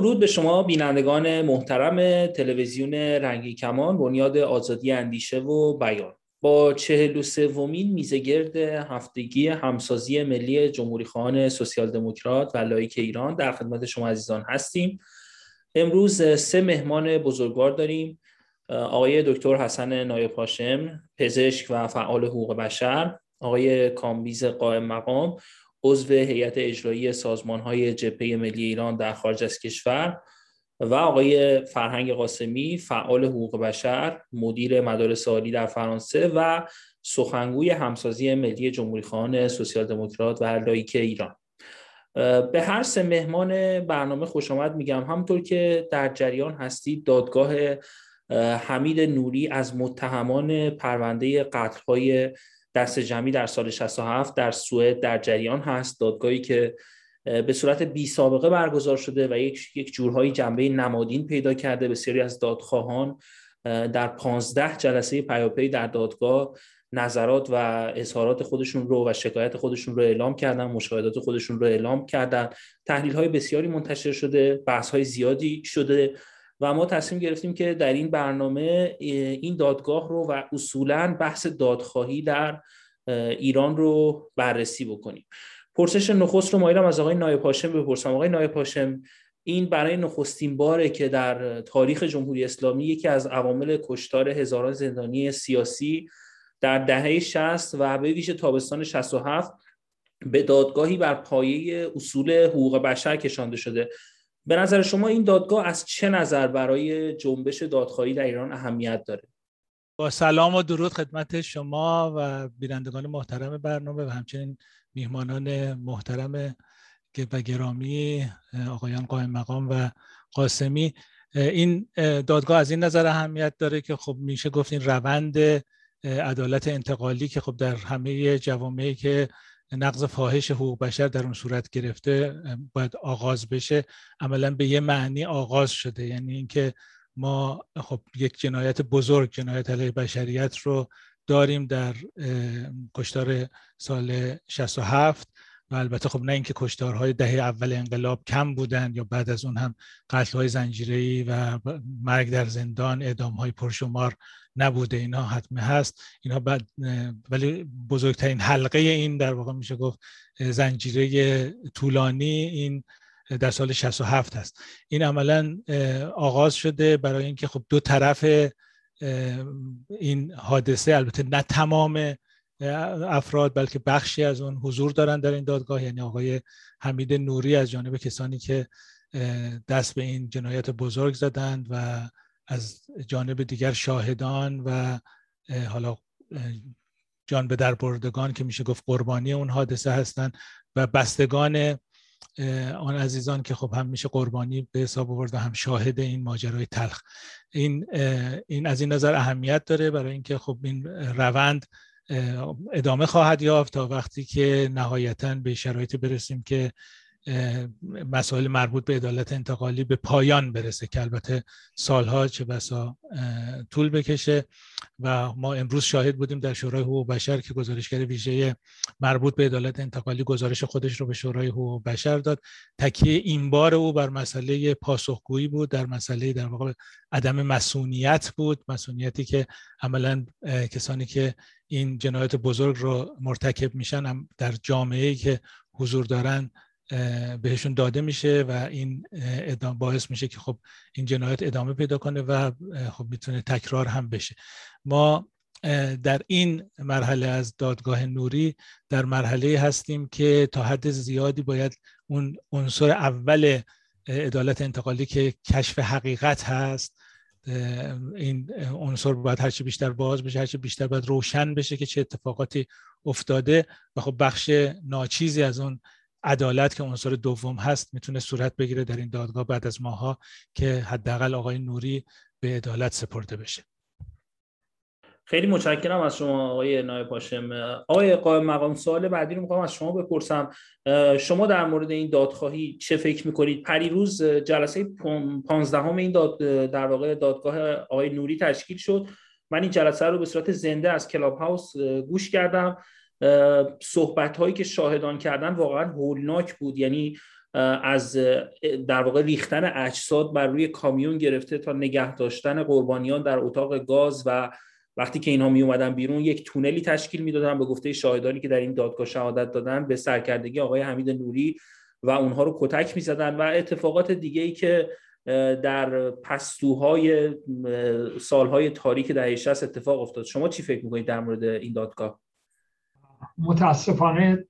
درود به شما بینندگان محترم تلویزیون رنگین کمان بنیاد آزادی اندیشه و بیان. با چهل و سومین میزگرد هفتگی همسازی ملی جمهوری خواهان سوسیال دموکرات و لائیک ایران در خدمت شما عزیزان هستیم. امروز سه مهمان بزرگوار داریم. آقای دکتر حسن نایب پزشک و فعال حقوق بشر آقای کامبیز قائم مقام عضو هیئت اجرایی سازمان های جبهه ملی ایران در خارج از کشور و آقای فرهنگ قاسمی فعال حقوق بشر مدیر مدارس عالی در فرانسه و سخنگوی همسازی ملی جمهوری خواهان سوسیال دموکرات و لایک ایران. به هر سه مهمان برنامه خوش آمد میگم. همطور که در جریان هستید دادگاه حمید نوری از متهمان پرونده قتل‌های دست جمعی در سال 67 در سوئد در جریان هست. دادگاهی که به صورت بی سابقه برگزار شده و یک یک جورهایی جنبه نمادین پیدا کرده. بسیاری از دادخواهان در 15 جلسه پیاپی در دادگاه نظرات و اظهارات خودشون رو و شکایت خودشون رو اعلام کردن مشاهدات خودشون رو اعلام کردن. تحلیل های بسیاری منتشر شده بحث های زیادی شده. و ما تصمیم گرفتیم که در این برنامه این دادگاه رو و اصولا بحث دادخواهی در ایران رو بررسی بکنیم. پرسش نخست رو مایلم از آقای نایب هاشم بپرسم. آقای نایب هاشم این برای نخستین باره که در تاریخ جمهوری اسلامی یکی از عوامل کشتار هزاران زندانی سیاسی در دهه 60 و به ویژه تابستان 67 به دادگاهی بر پایه اصول حقوق بشر کشانده شده. به نظر شما این دادگاه از چه نظر برای جنبش دادخواهی در ایران اهمیت داره؟ با سلام و درود خدمت شما و بینندگان محترم برنامه و همچنین میهمانان محترم و گرامی آقایان قائم مقام و قاسمی. این دادگاه از این نظر اهمیت داره که خب میشه گفت این روند عدالت انتقالی که خب در همه جوامعی که نقض فاحش حقوق بشر در اون صورت گرفته باید آغاز بشه. عملا به یه معنی آغاز شده. یعنی اینکه ما خب یک جنایت بزرگ جنایت علیه بشریت رو داریم در کشتار سال 67 و البته خب نه اینکه کشتارهای دهه اول انقلاب کم بودن یا بعد از اون هم قتلهای زنجیره‌ای و مرگ در زندان اعدامهای پرشمار نبوده اینا حتمه هست. اینا بعد ولی بزرگترین حلقه این در واقع میشه گفت زنجیره طولانی این در سال 67 هست. این عملا آغاز شده برای اینکه خب دو طرف این حادثه البته نه تمام افراد بلکه بخشی از اون حضور دارن در این دادگاه. یعنی آقای حمید نوری از جانب کسانی که دست به این جنایت بزرگ زدند و از جانب دیگر شاهدان و حالا جان به در بردگان که میشه گفت قربانی اون حادثه هستند و بستگان آن عزیزان که خب هم میشه قربانی به حساب آورد و هم شاهد این ماجرای تلخ. این این از این نظر اهمیت داره برای اینکه خب این روند ادامه خواهد یافت تا وقتی که نهایتا به شرایط برسیم که مسائل مربوط به عدالت انتقالی به پایان برسه که البته سالها چه بسا طول بکشه و ما امروز شاهد بودیم در شورای حقوق بشر که گزارشگر ویژه مربوط به عدالت انتقالی گزارش خودش رو به شورای حقوق بشر داد. تکیه این بار او بر مسئله پاسخگویی بود در مسئله در واقع عدم مسئولیت بود مسئولیتی که عملا کسانی که این جنایت بزرگ رو مرتکب میشن در جامعه که حضور دارن بهشون داده میشه و این ادامه باعث میشه که خب این جنایت ادامه پیدا کنه و خب می‌تونه تکرار هم بشه. ما در این مرحله از دادگاه نوری در مرحله هستیم که تا حد زیادی باید اون عنصر اول عدالت انتقالی که کشف حقیقت هست این عنصر باید هرچی بیشتر باز بشه هرچی بیشتر باید روشن بشه که چه اتفاقاتی افتاده. و خب بخش ناچیزی از اون عدالت که عنصر دوم هست می‌تونه صورت بگیره در این دادگاه بعد از ماها که حداقل آقای نوری به عدالت سپرده بشه. خیلی متشکرم از شما آقای نایب هاشم. آقای قائم مقام سوال بعدی رو می‌خوام از شما بپرسم. شما در مورد این دادخواهی چه فکر می‌کنید؟ پریروز جلسه 15 این داد در واقع دادگاه آقای نوری تشکیل شد. من این جلسه رو به صورت زنده از کلاب هاوس گوش کردم. صحبت هایی که شاهدان کردن واقعا هولناک بود. یعنی از در واقع ریختن اجساد بر روی کامیون گرفته تا نگه داشتن قربانیان در اتاق گاز و وقتی که اینها می اومدن بیرون یک تونلی تشکیل می‌دادن به گفته شاهدانی که در این دادگاه شهادت دادن به سرکردگی آقای حمید نوری و اونها رو کتک می‌زدن و اتفاقات دیگه ای که در پستوهای سالهای تاریک دهه 60 اتفاق افتاد. شما چی فکر می‌کنید در مورد این دادگاه؟ متاسفانه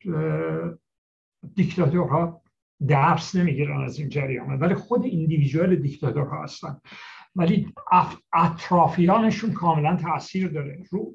دیکتاتورها درس نمی‌گیرن از این جریان ولی خود ایندیویژوال دیکتاتورها هستن. ولی اطرافیانشون کاملا تاثیر داره. رو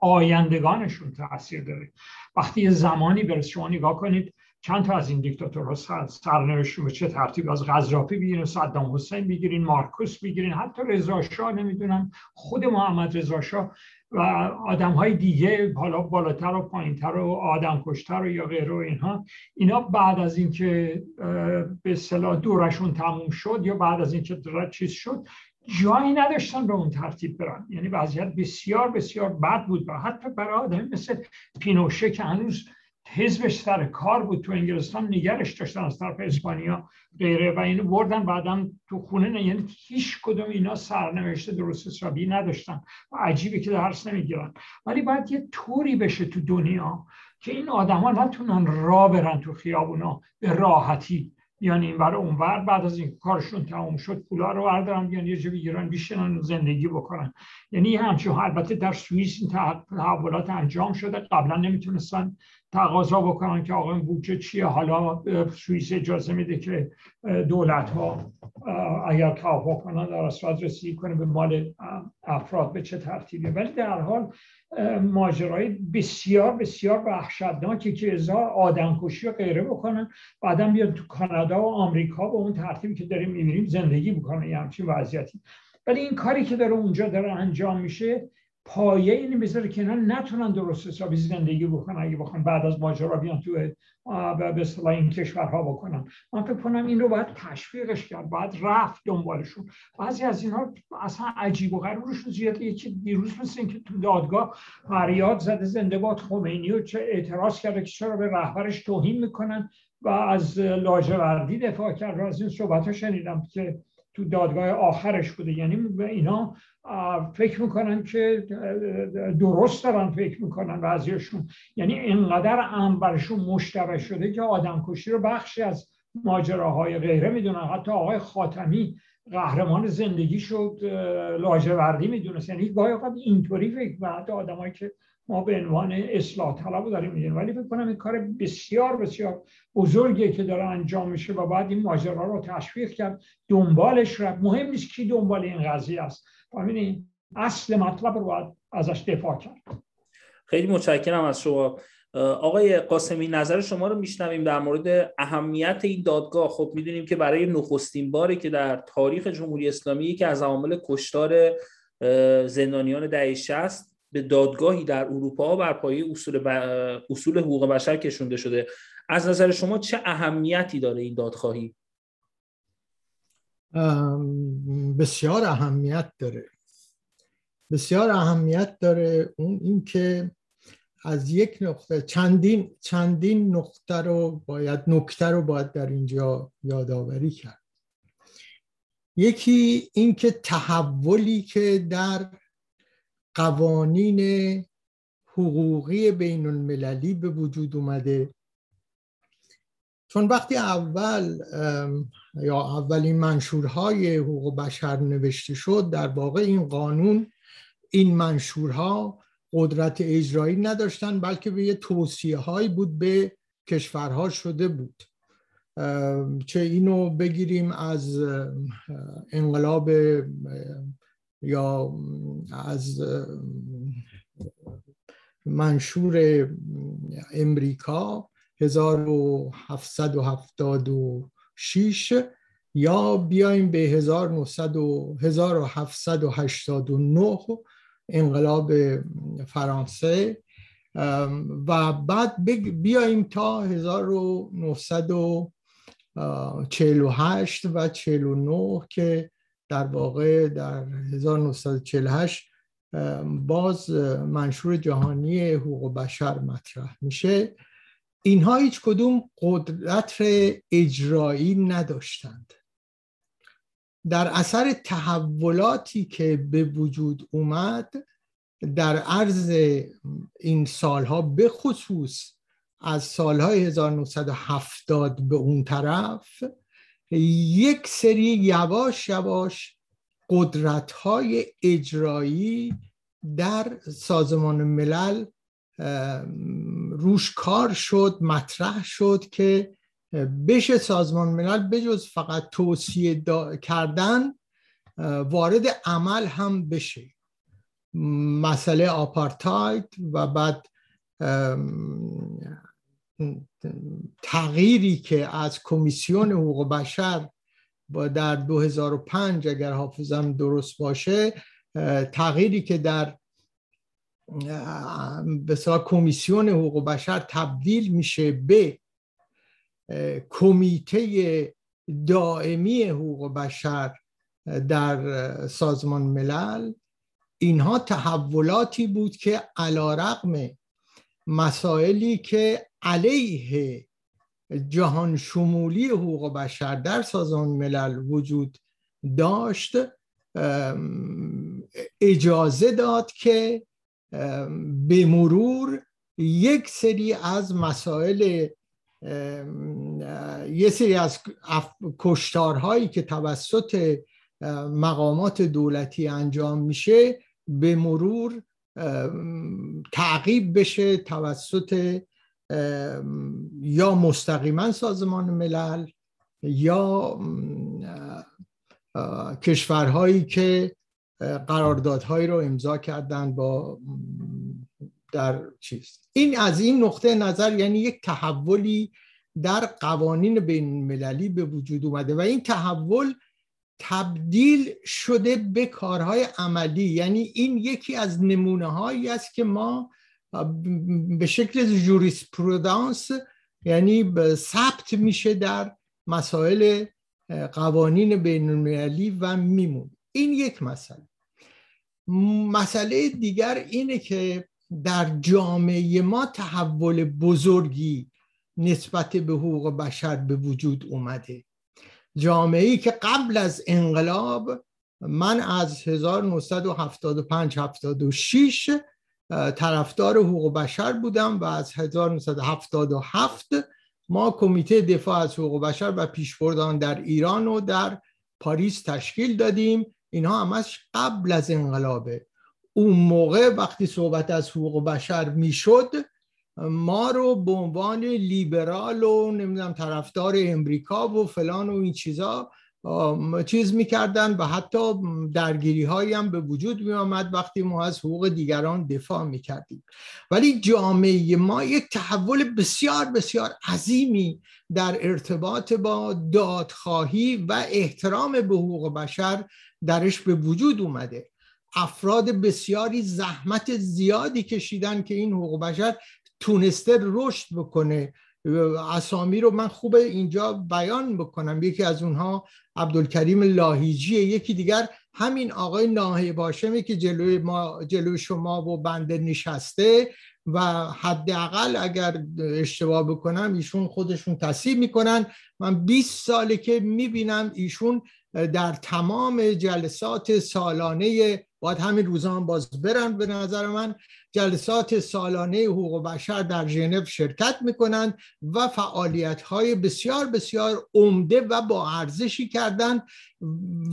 آیندگانشون تاثیر داره. وقتی یه زمانی برسه شما نگاه کنید چند تا از این دیکتاتورها سرنوشتشون به چه ترتیب؟ از غزرافی بگیرین صدام حسین بگیرین مارکوس بگیرین حتی رضا شاه نمی‌دونم خود محمد رضا شاه و آدم های دیگه حالا بالاتر و پایینتر و آدم کشتر و یا غیره و اینها. اینا بعد از اینکه به اصطلاح دورشون تموم شد یا بعد از اینکه چیز شد جایی نداشتن به اون ترتیب برن. یعنی وضعیت بسیار بسیار بد بود و حتی برای آدمی مثل پینوشه که هنوز حزبش سر کار بود تو انگلستان نگرش داشتن از طرف اسپانیا غیره و اینو بردن بعدا تو خونه نه یعنی هیچ کدوم اینا سرنوشته درست حسابی نداشتن و عجیبه که درس نمی‌گیرن. ولی باید یه طوری بشه تو دنیا که این آدما نتونن را برن تو خیابونا به راحتی. یعنی این اون اونور بعد از این کارشون تموم شد پولا رو بردارن بیان یه جا بگیرن بیشترن زندگی بکنن. یعنی همچون البته در سوئیس این تحولات انجام شده. قبلا نمی‌تونستن تقاضا بکنن که آقا بودجه چیه. حالا سوئیس اجازه میده که دولت ها اگر توافق کنن در اصل رسیدگی کنه به مال افراد به چه ترتیبی. ولی در حال ماجرای بسیار بسیار وحشتناکی که ازا آدم کشی و غیره بکنن. بعدا بیاد تو کانادا و آمریکا به اون ترتیبی که داریم می‌بینیم زندگی بکنن یه همچین وضعیتی. ولی این کاری که داره اونجا داره انجام میشه پایه اینو می‌ذاره که اینا نتونن درست حسابی زندگی بکنن. اگه بخوان بعد از ماجرا بیان تو به اصطلاح این کشورها بکنن. من فکر کنم این رو باید تشویقش کرد باید رفت دنبالشون. بعضی از اینها اصلا عجیب و غریبشون زیاده یکی دیروز مثل اینکه تو دادگاه فریاد زده زنده باد خمینی و چه اعتراض کرده که چرا به رهبرش توهین می‌کنن. و از لاجوردی دفاع کرد. از این صحبت شنیدم که تو دادگاه آخرش بوده. یعنی اینا فکر می‌کنن که درست دارن فکر می‌کنن بعضیشون یعنی اینقدر ام برشون مشتبه شده که آدم کشی رو بخشی از ماجراهای غیره می‌دونن. حتی آقای خاتمی قهرمان زندگی شد لاجوردی می‌دونست. یعنی گاهی اینطوری فکر و حتی آدمایی که ما به عنوان اصلاح طلب داریم می‌دونیم ولی فکر کنم این کار بسیار بسیار بزرگیه که داره انجام میشه و بعد این ماجرا رو تشویق کرد. دنبالش رفت. مهم نیست کی دنبال این قضیه است. همین اصل مطلب رو باید ازش دفاع کرد. خیلی متشکرم از شما. آقای قاسمی نظر شما رو میشنویم در مورد اهمیت این دادگاه. خب می‌دونیم که برای نخستین باری که در تاریخ جمهوری اسلامی که از عوامل کشتار زندانیان دهه 60 به دادگاهی در اروپا بر پایه اصول, اصول حقوق بشر کشونده شده. از نظر شما چه اهمیتی داره این دادخواهی؟ بسیار اهمیت داره. بسیار اهمیت داره اون اینکه از یک نقطه چندین چندین نقطه رو باید نکته رو باید در اینجا یادآوری کرد. یکی اینکه تحولی که در قوانین حقوقی بین المللی به وجود اومده. چون وقتی اول یا اولین منشورهای حقوق بشر نوشته شد در واقع این قانون این منشورها قدرت اجرایی نداشتن بلکه به یه توصیه هایی بود به کشورها شده بود. چه اینو بگیریم از انقلاب یا از منشور امریکا 1776 یا بیایم به 1789 انقلاب فرانسه و بعد بیایم تا 1948 و 49 که در واقع در 1948 باز منشور جهانی حقوق بشر مطرح میشه. اینها هیچ کدوم قدرت اجرایی نداشتند. در اثر تحولاتی که به وجود اومد در عرض این سالها به خصوص از سالهای 1970 به اون طرف یک سری یواش یواش قدرت های اجرایی در سازمان ملل روش کار شد مطرح شد که بشه سازمان ملل بجز فقط توصیه کردن وارد عمل هم بشه. مسئله آپارتاید و بعد تغییری که از کمیسیون حقوق بشر با در 2005 اگر حافظم درست باشه تغییری که در بسیار کمیسیون حقوق بشر تبدیل میشه به کمیته دائمی حقوق بشر در سازمان ملل اینها تحولاتی بود که علا رقم مسائلی که علیه جهان شمولی حقوق بشر در سازمان ملل وجود داشت اجازه داد که به مرور یک سری از مسائل یه سری از کشتارهایی که توسط مقامات دولتی انجام میشه به مرور تعقیب بشه توسط یا مستقیما سازمان ملل یا کشورهایی که قراردادهایی رو امضا کردن با در چیز. این از این نقطه نظر یعنی یک تحولی در قوانین بین المللی به وجود اومده و این تحول تبدیل شده به کارهای عملی. یعنی این یکی از نمونه هایی است که ما به شکل جوریسپرودانس یعنی ثبت میشه در مسائل قوانین بین المللی و میمون. این یک مسئله. مسئله دیگر اینه که در جامعه ما تحول بزرگی نسبت به حقوق بشر به وجود اومده. جامعه ای که قبل از انقلاب من از 1975 76 طرفدار حقوق بشر بودم و از 1977 ما کمیته دفاع از حقوق بشر و پیشبردان در ایران و در پاریس تشکیل دادیم. اینها همش قبل از انقلابه اون موقع وقتی صحبت از حقوق بشر می‌شد ما رو به عنوان لیبرال و نمی‌دونم طرفدار امریکا و فلان و این چیزا چیز می‌کردن و حتی درگیری هایی هم به وجود می آمد وقتی ما از حقوق دیگران دفاع می‌کردیم. ولی جامعه ما یک تحول بسیار بسیار عظیمی در ارتباط با دادخواهی و احترام به حقوق بشر درش به وجود اومده. افراد بسیاری زحمت زیادی کشیدن که این حقوق بشر تونسته رشد بکنه. اسامی رو من خوبه اینجا بیان بکنم. یکی از اونها عبدالکریم لاهیجیه یکی دیگر همین آقای ناهی باشمی که جلوی, ما جلوی شما و بنده نشسته و حداقل اگر اشتباه بکنم ایشون خودشون تصیب می‌کنن. من 20 ساله که می‌بینم ایشون در تمام جلسات سالانه باید همین روزان باز برن به نظر من. جلسات سالانه حقوق بشر در ژنو شرکت می‌کنند و فعالیت های بسیار بسیار عمده و با ارزشی کردند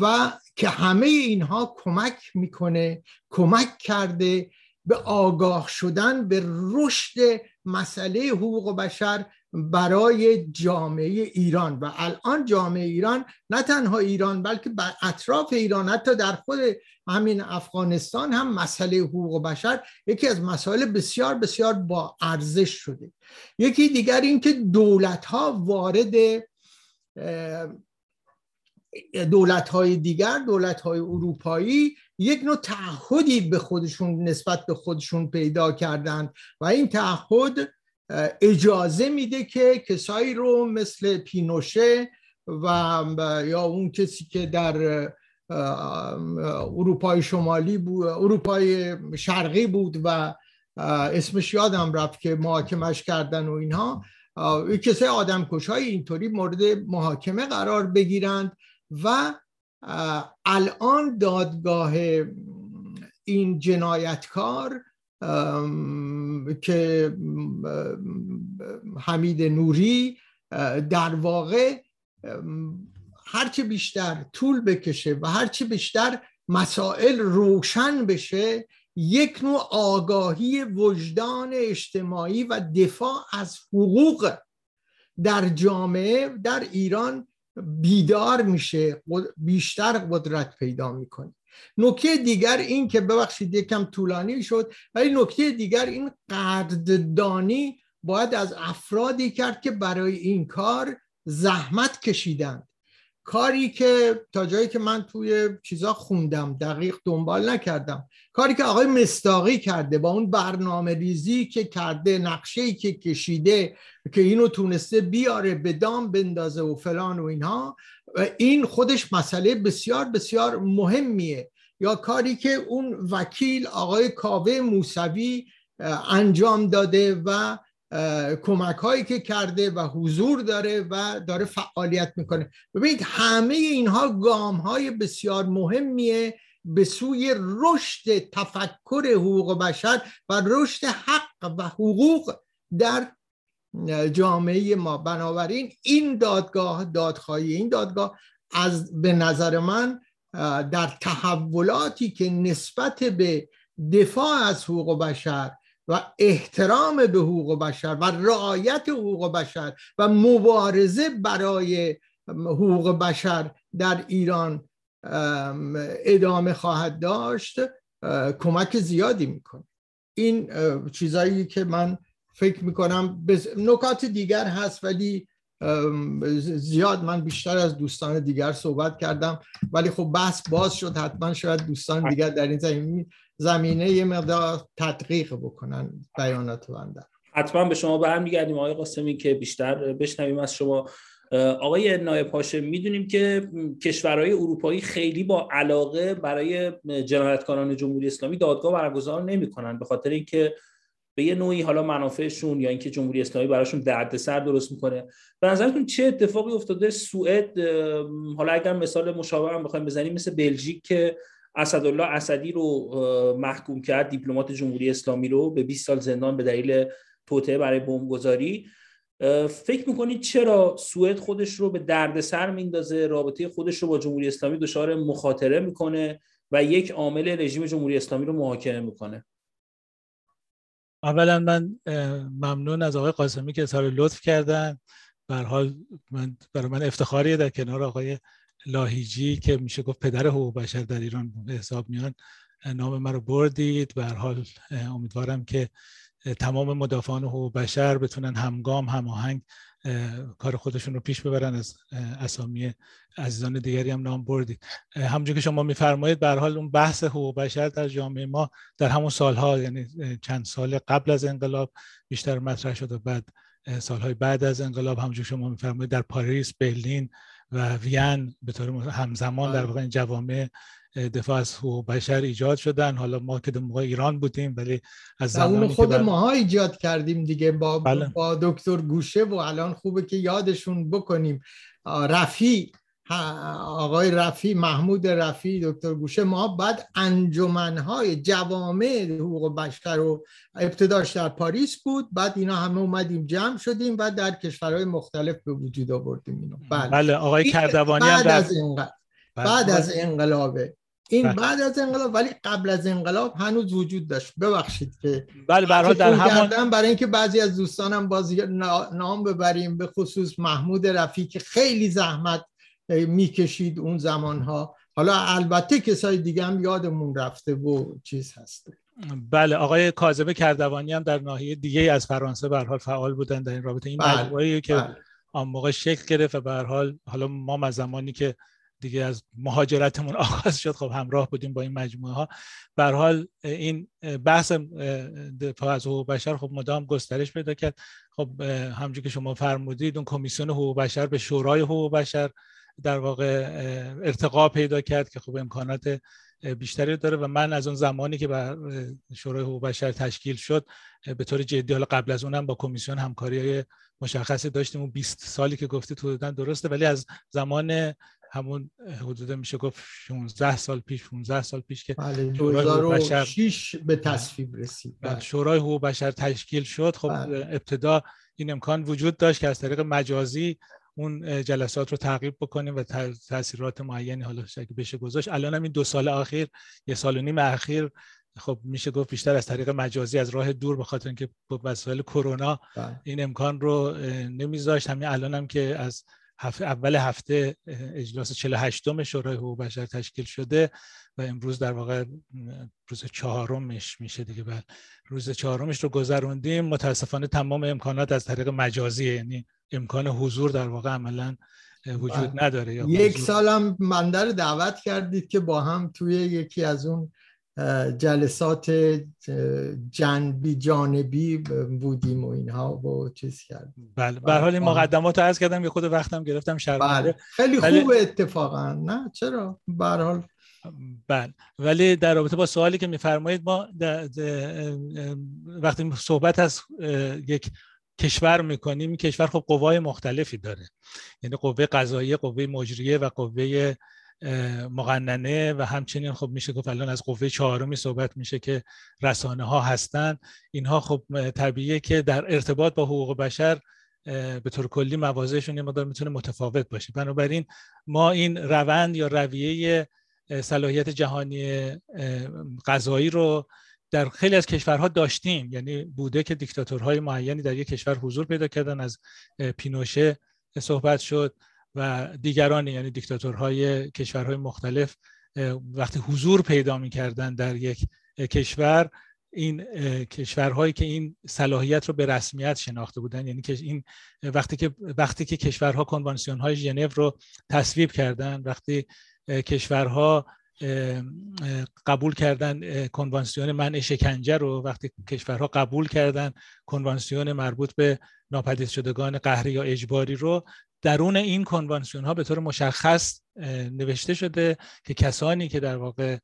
و که همه اینها کمک می‌کنه کمک کرده به آگاه شدن به رشد مسئله حقوق بشر برای جامعه ایران و الان جامعه ایران نه تنها ایران بلکه بر اطراف ایران حتی در خود همین افغانستان هم مسئله حقوق بشر یکی از مسائل بسیار بسیار با ارزش شده. یکی دیگر اینکه دولت ها وارد دولت های دیگر دولت های اروپایی یک نوع تعهدی به خودشون نسبت به خودشون پیدا کردند و این تعهد اجازه میده که کسایی رو مثل پینوشه و یا اون کسی که در اروپای شمالی بود اروپای شرقی بود و اسمش یادم رفت که محاکمش کردن و اینها کسای آدمکش های اینطوری مورد محاکمه قرار بگیرند و الان دادگاه این جنایتکار که حمید نوری در واقع هرچه بیشتر طول بکشه و هرچه بیشتر مسائل روشن بشه یک نوع آگاهی وجدان اجتماعی و دفاع از حقوق در جامعه در ایران بیدار میشه بیشتر قدرت پیدا می‌کنه. نکته دیگر این که ببخشید یکم طولانی شد ولی نکته دیگر این قدردانی باید از افرادی کرد که برای این کار زحمت کشیدند. کاری که تا جایی که من توی چیزا خوندم دقیق دنبال نکردم. کاری که آقای مستاقی کرده با اون برنامه ریزی که کرده نقشه که کشیده که اینو تونسته بیاره به دام بندازه و فلان و اینها این خودش مسئله بسیار بسیار مهمیه. یا کاری که اون وکیل آقای کاوه موسوی انجام داده و کمک هایی که کرده و حضور داره و داره فعالیت می‌کنه. ببینید همه اینها گام های بسیار مهمیه به سوی رشد تفکر حقوق بشر و رشد حق و حقوق در جامعه ما. بنابراین این دادگاه دادخواهی این دادگاه از به نظر من در تحولاتی که نسبت به دفاع از حقوق بشر و احترام به حقوق بشر و رعایت حقوق بشر و مبارزه برای حقوق بشر در ایران ادامه خواهد داشت کمک زیادی می‌کنه. این چیزایی که من فکر می‌کنم نکات دیگر هست ولی زیاد من بیشتر از دوستان دیگر صحبت کردم. ولی خب بحث باز شد حتما شاید دوستان دیگر در این زمینه زمینه یه مقدار تدقیق بکنن بیانات بنده حتما به شما برمیگردیم آقای قاسمی که بیشتر بشنویم از شما. آقای نایب پاشه می‌دونیم که کشورهای اروپایی خیلی با علاقه برای جنایتکاران جمهوری اسلامی دادگاه برگزار نمی‌کنن به خاطر اینکه به یه نوعی حالا منافعشون یا اینکه جمهوری اسلامی براشون دردسر درست می‌کنه. به نظرتون چه اتفاقی افتاده؟ سوئد حالا اگر مثال مشابه هم بخوایم بزنیم مثل بلژیک که اسدالله اسدی رو محکوم کرد دیپلمات جمهوری اسلامی رو به 20 سال زندان به دلیل توطئه برای بمبگذاری. فکر می‌کنید چرا سوئد خودش رو به دردسر میندازه رابطه خودش رو با جمهوری اسلامی دچار مخاطره می‌کنه و یک عامل رژیم جمهوری اسلامی رو محاکمه می‌کنه؟ اولا من ممنون از آقای قاسمی که اظهار لطف کردن. به حال من برای من افتخاریه در کنار آقای لاهیجی که میشه گفت پدر حقوق بشر در ایران به حساب میان نام من رو بردید. به حال امیدوارم که تمام مدافعان حقوق بشر بتونن همگام هماهنگ کار خودشون رو پیش ببرن از اسامی عزیزان دیگری هم نام بردید همونجور که شما میفرمایید به حال اون بحث حقوق بشر در جامعه ما در همون سالها یعنی چند سال قبل از انقلاب بیشتر مطرح شد و بعد سالهای بعد از انقلاب همونجور شما میفرمایید در پاریس برلین و وین به طور همزمان در بله. واقع این جوامع دفاع از حقوق بشر ایجاد شدن. حالا ما که در موقع ایران بودیم ولی از زمانی خود بر... ماها ایجاد کردیم دیگه. با, بله. با دکتر گوشه و الان خوبه که یادشون بکنیم. رفی آقای رفی محمود رفی دکتر گوشه ما بعد انجمنهای جوامع حقوق بشر رو ابتداش در پاریس بود. بعد اینا همه اومدیم جمع شدیم و در کشورهای مختلف به وجود آوردیم اینو. بله, بله آقای کردوانی بعد هم از انقلاب بله. بعد از انقلابه این بله. بعد از انقلاب ولی قبل از انقلاب هنوز وجود داشت ببخشید که بله برای در همون برای اینکه بعضی از دوستانم بازی نام ببریم به خصوص محمود رفی که خیلی زحمت می‌کشید اون زمانها حالا البته کسای دیگه هم یادمون رفته و چیز هسته بله آقای کاظم کردوانی هم در ناحیه دیگه از فرانسه به حال فعال بودن در این رابطه این بله. که بله. آن موقع شکل گرفت و به حال حالا ما از زمانی که دیگه از مهاجرتمون آغاز شد. خب همراه بودیم با این مجموعه ها به حال این بحث دفاع از حقوق بشر خب مدام گسترش پیدا کرد. خب همونجوری که شما فرمودید اون کمیسیون حقوق بشر به شورای حقوق بشر در واقع ارتقا پیدا کرد که خب امکانات بیشتری داره. و من از اون زمانی که بر شورای حقوق بشر تشکیل شد به طور جدی حالا قبل از اونم با کمیسیون همکاری های مشخصی داشتیم. اون 20 سالی که گفتی تو درسته. ولی از زمان همون حدود میشه گفت 16 سال پیش 15 سال پیش که بله 2006 به تصویب رسید بله. شورای حقوق بشر تشکیل شد خب بله. ابتدا این امکان وجود داشت که از طریق مجازی اون جلسات رو تعقیب بکنیم و تاثیرات معینی حالا اگه بشه گذاشت الان هم این دو سال اخیر یه سال و نیم اخیر خب میشه گفت بیشتر از طریق مجازی از راه دور به خاطر اینکه با وسایل کرونا بله. این امکان رو نمیذاشت همین الان هم که از هفته اول هفته اجلاس 48 شورای حقوق بشر تشکیل شده و امروز در واقع روز چهارمش میشه دیگه. بعد روز چهارمش رو گذروندیم. متاسفانه تمام امکانات از طریق مجازی یعنی امکان حضور در واقع عملا وجود بله. نداره یک سالم منده رو دعوت کردید که با هم توی یکی از اون جلسات جنبی جانبی بودیم و اینها و چیز کردیم. بله به حال این مقدمات رو عرض کردم یه خود وقتم گرفتم شرمنده. بله. خیلی بله. خوب اتفاقا نه؟ چرا؟ به حال. بله. ولی در رابطه با سوالی که میفرمایید ما وقتی صحبت از یک کشور می‌کنیم کشور خب قوای مختلفی داره. یعنی قوه قضاییه قوه مجریه و قوه مقننه و همچنین خب میشه گفت الان از قوه چهارمی صحبت میشه که رسانه ها هستن. اینها خب طبیعیه که در ارتباط با حقوق بشر به طور کلی موازهشون یه مقدار می‌تونه متفاوت باشه. بنابراین ما این روند یا رویه صلاحیت جهانی قضایی رو در خیلی از کشورها داشتیم. یعنی بوده که دیکتاتورهای معینی در یک کشور حضور پیدا کردن. از پینوشه صحبت شد. و دیگران یعنی دیکتاتورهای کشورهای مختلف وقتی حضور پیدا می‌کردن در یک کشور این کشورهایی که این صلاحیت رو به رسمیت شناخته بودن یعنی که این وقتی که وقتی که کشورها کنوانسیون های ژنو رو تصویب کردن وقتی کشورها قبول کردن کنوانسیون منع شکنجه رو وقتی کشورها قبول کردن کنوانسیون مربوط به ناپدید شدگان قهری یا اجباری رو درون این کنوانسیون ها به طور مشخص نوشته شده که کسانی که در واقع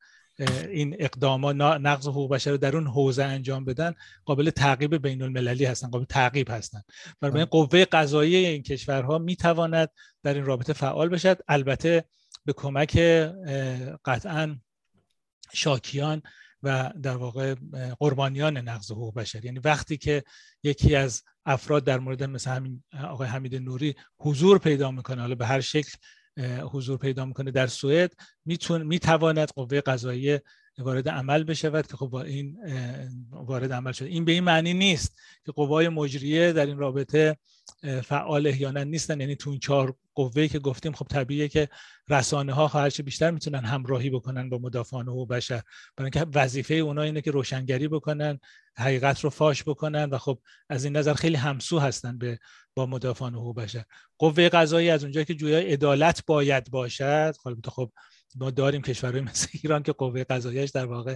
این اقدامات نقض حقوق بشر رو در اون حوزه انجام بدن قابل تعقیب بین المللی هستن قابل تعقیب هستن. برای قوه قضایی این کشورها می‌تواند در این رابطه فعال بشد. البته به کمک قطعا شاکیان و در واقع قربانیان نقض حقوق بشر. یعنی وقتی که یکی از افراد در مورد مثل همین آقای حمید نوری حضور پیدا می‌کنه حالا به هر شکل حضور پیدا می‌کنه در سوئد می‌تواند قوه قضاییه وارد عمل بشود که خب با این وارد عمل شده این به این معنی نیست که قوای مجریه در این رابطه فعال احیانا نیستن. یعنی تو این چهار قوه که گفتیم خب طبیعیه که رسانه ها هرچه بیشتر می‌تونن همراهی بکنن با مدافعان حقوق بشر. برای اینکه وظیفه اونا اینه که روشنگری بکنن حقیقت رو فاش بکنن و خب از این نظر خیلی همسو هستن به با مدافعان حقوق بشر. قوه قضایی از اونجایی که جویای عدالت باید باشد خب ما داریم کشورهای مثل ایران که قوه قضاییش در واقع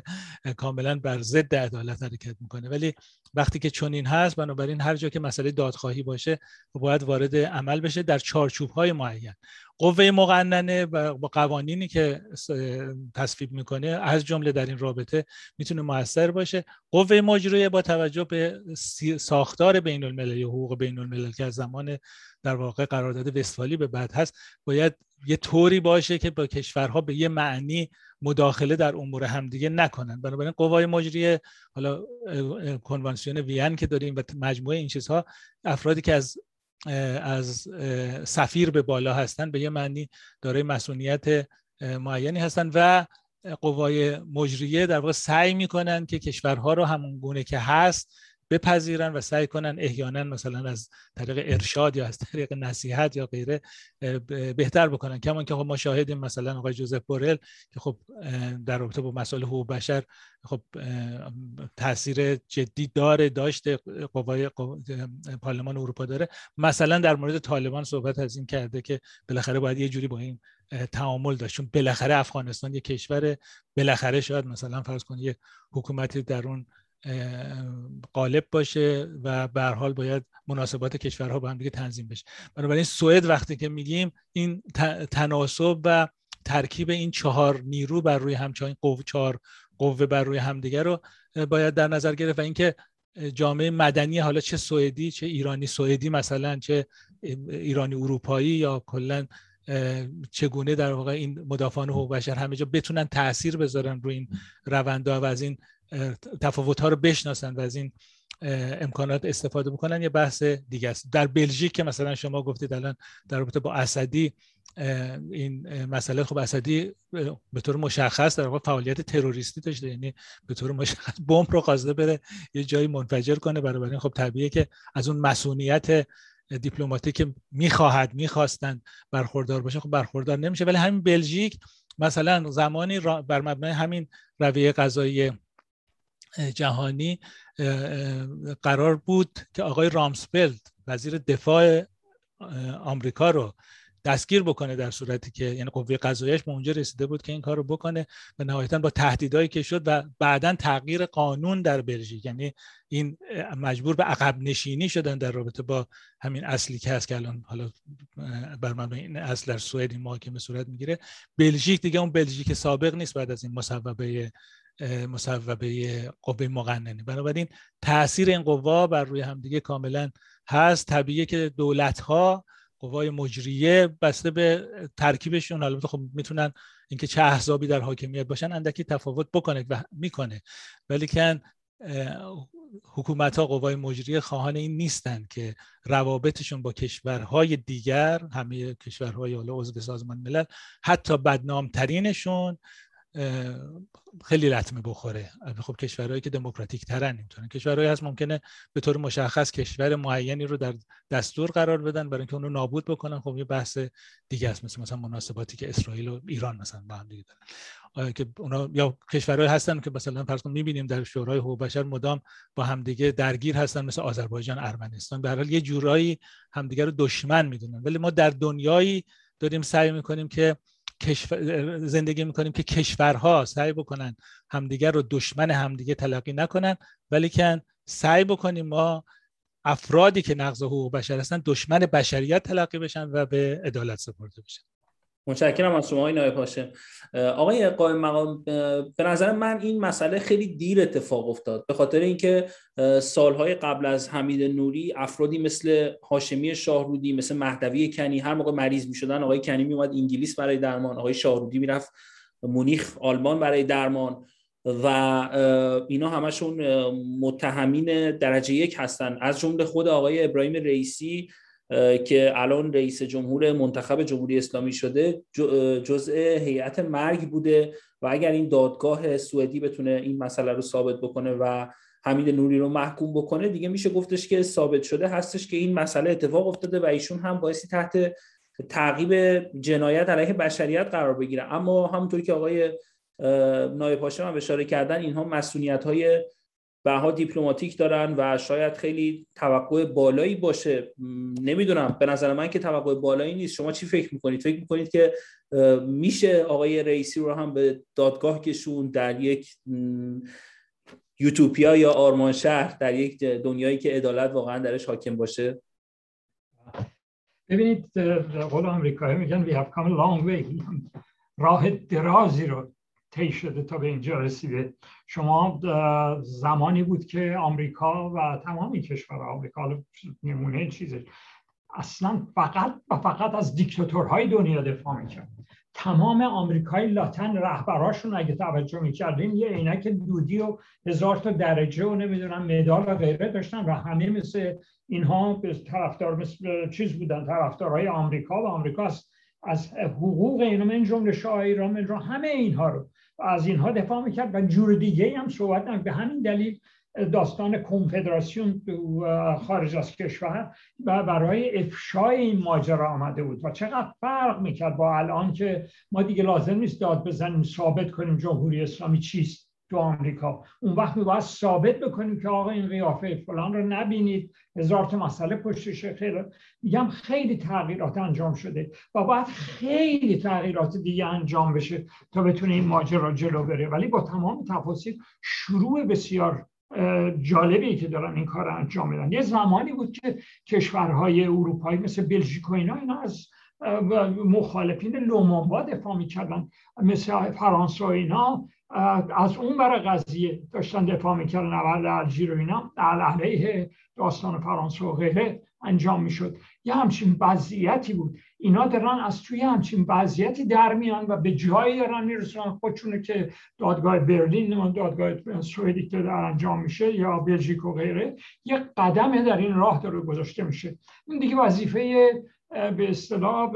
کاملا بر ضد عدالت حرکت می‌کنه. ولی وقتی که چنین هست بنابراین هر جا که مسئله دادخواهی باشه باید وارد عمل بشه در چارچوب های معین. قوه مقننه و با قوانینی که تصویب می‌کنه از جمله در این رابطه می‌تونه موثر باشه. قوه مجریه با توجه به ساختار بین المللی حقوق بین الملل که از زمان در واقع قرارداد وستفالی به بعد هست باید یه طوری باشه که با کشورها به یه معنی مداخله در امور همدیگه نکنن. بنابراین قوای مجریه حالا کنوانسیون وین که داریم و مجموعه این چیزها افرادی که از از سفیر به بالا هستن به یه معنی دارای مسئولیت معینی هستن و قوای مجریه در واقع سعی می‌کنن که کشورها رو همون گونه که هست بپذیرن و سعی کنن احیانا مثلا از طریق ارشاد یا از طریق نصیحت یا غیره بهتر بکنن. کمان که خب ما شاهدیم مثلا آقای جوزف بورل که خب در رابطه با مسائل حقوق بشر خب تاثیر جدی داره داشته قوای پارلمان اروپا داره. مثلا در مورد طالبان صحبت از این کرده که بالاخره باید یه جوری با این تعامل داشت. چون بالاخره افغانستان یه کشور بالاخره شاید مثلا فرض کنید یه حکومتی در اون غالب باشه و به حال باید مناسبات کشورها با هم دیگه تنظیم بشه. بنابراین سوئد وقتی که میگیم این تناسب و ترکیب این چهار نیرو بر روی همچنین قوه چهار قوه بر روی همدیگه رو باید در نظر گرفت و اینکه جامعه مدنی حالا چه سوئدی چه ایرانی سوئدی مثلا چه ایرانی اروپایی یا کلا چگونه در واقع این مدافعان حقوق بشر همه جا بتونن تاثیر بذارن روی این روندها و از این تفاوت ها رو بشناسن و از این امکانات استفاده بکنن یه بحث دیگه است. در بلژیک که مثلا شما گفتید الان در رابطه با اسدی این مسئله خب اسدی به طور مشخص در واقع فعالیت تروریستی داشته یعنی به طور مشخص بمب رو خواسته بره یه جایی منفجر کنه برای این خب طبیعیه که از اون مسئولیت دیپلماتیک می‌خواهد می‌خواستند برخوردار باشه خب برخوردار نمیشه. ولی همین بلژیک مثلا زمانی بر مبنای همین رویه قضایی جهانی قرار بود که آقای رامسپلد وزیر دفاع آمریکا رو دستگیر بکنه در صورتی که یعنی قوه قضاییش به اونجا رسیده بود که این کار رو بکنه و نهایتا با تهدیدهایی که شد و بعدا تغییر قانون در بلژیک. یعنی این مجبور به عقب نشینی شدن در رابطه با همین اصلی که هست که الان حالا بر مبنای این اصل در سوئد این محاکمه صورت می‌گیره. بلژیک دیگه اون بلژیک سابق نیست بعد از این مصوبه مصوبه قوه مقننه بنابراین تاثیر این قوا بر روی همدیگه کاملا هست. طبیعیه که دولت ها قوای مجریه بسته به ترکیبشون البته خب می‌تونن اینکه چه احزابی در حاکمیت باشن اندکی تفاوت بکنه و می‌کنه. ولی کن حکومت ها قوای مجریه خواهان این نیستند که روابطشون با کشورهای دیگر همه کشورهای حالا عضو سازمان ملل حتی بدنامترینشون خیلی لطمه بخوره. خب کشورهایی که دموکراتیک ترن نمی‌تونن کشورهایی هست ممکنه به طور مشخص کشور معینی رو در دستور قرار بدن برای اینکه اونو نابود بکنن. خب یه بحث دیگه است. مثل مثلا مناسباتی که اسرائیل و ایران مثلا با هم دیگه دارن. که اونا یا کشورهایی هستن که مثلا فرض کن می‌بینیم در شورای حقوق بشر مدام با همدیگه درگیر هستن مثل آذربایجان ارمنستان. به حال یه جورایی همدیگه رو دشمن می‌دونن. ولی ما در دنیایی داریم سعی می‌کنیم که زندگی می‌کنیم که کشورها سعی بکنن همدیگر رو دشمن همدیگه تلقی نکنن ولی که سعی بکنیم ما افرادی که نقض حقوق بشر هستن دشمن بشریت تلقی بشن و به عدالت سپرده بشن. متشکرم از شما آقای نایب آقای قائم مقام به نظر من این مسئله خیلی دیر اتفاق افتاد. به خاطر اینکه سالهای قبل از حمید نوری افرادی مثل هاشمی شاهرودی مثل مهدوی کنی هر موقع مریض می شدن آقای کنی می اومد انگلیس برای درمان. آقای شاهرودی می‌رفت مونیخ آلمان برای درمان. و اینا همشون متهمین درجه یک هستن. از جمله خود آقای ابراهیم رئیسی که الان رئیس جمهور منتخب جمهوری اسلامی شده جزء هیئت مرگ بوده و اگر این دادگاه سوئدی بتونه این مسئله رو ثابت بکنه و حمید نوری رو محکوم بکنه دیگه میشه گفتش که ثابت شده هستش که این مسئله اتفاق افتاده و ایشون هم بایستی تحت تعقیب جنایت علیه بشریت قرار بگیره. اما همونطوری که آقای نایب هاشم هم اشاره کردن اینها مسئولیت های بها دیپلماتیک دارن و شاید خیلی توقع بالایی باشه. نمی‌دونم. به نظر من که توقع بالایی نیست. شما چی فکر می‌کنید؟ فکر می‌کنید که میشه آقای رئیسی رو هم به دادگاه کشون در یک یوتوپیا یا آرمان شهر در یک دنیایی که عدالت واقعا درش حاکم باشه؟ ببینید قول آمریکایی میگن we have come a long way. راه درازی رو طی شده تا به اینجا رسیده. شما زمانی بود که آمریکا و تمامی کشور آمریکا نمونه چیزه اصلا فقط و فقط از دیکتاتورهای دنیا دفاع می‌کرد. تمام آمریکای لاتن رهبراشون اگه توجه می‌کردیم یه عینک دودی و هزار تا درجه و نمی‌دونم مدال و غیره داشتن و همه مثل اینها به طرفدار مثل چیز بودن طرفدارهای آمریکا و آمریکا از, از حقوق اینا من جمله شاه ایران من همه اینها رو از اینها دفاع می‌کرد و جور دیگه هم صحبت نکرد. به همین دلیل داستان کنفدراسیون خارج از کشور و برای افشای این ماجرا آمده بود و چقدر فرق می‌کرد با الان که ما دیگه لازم نیست داد بزنیم ثابت کنیم جمهوری اسلامی چیست. تو آمریکا. اون وقت می باید ثابت بکنیم که آقا این قیافه فلان رو نبینید. هزار تا مسئله پشتشه خیلی. میگم خیلی تغییرات انجام شده و باید خیلی تغییرات دیگه انجام بشه تا بتونه این ماجرا جلو بره. ولی با تمام تفاصیل شروع بسیار جالبی که دارن این کار انجام میدن. یه زمانی بود که کشورهای اروپایی مثل بلژیک و اینا اینا از مخالفین لومانبا دفاع می‌کردن. مثل فرانسه و اینا. از اون برای قضیه داشتن دفاع می‌کردن نبرد الژیر و اینا علیه داستان فرانسه و غیره انجام می‌شد. یه همچین وضعیتی بود. اینا دارن از توی همچین وضعیتی در میان و به جایی دارن می‌رسن خودشونه که دادگاه برلین دادگاه سوئدی که در انجام میشه یا بلژیک و غیره یه قدمه در این راه داره گذاشته میشه. این دیگه وظیفه به اصطلاح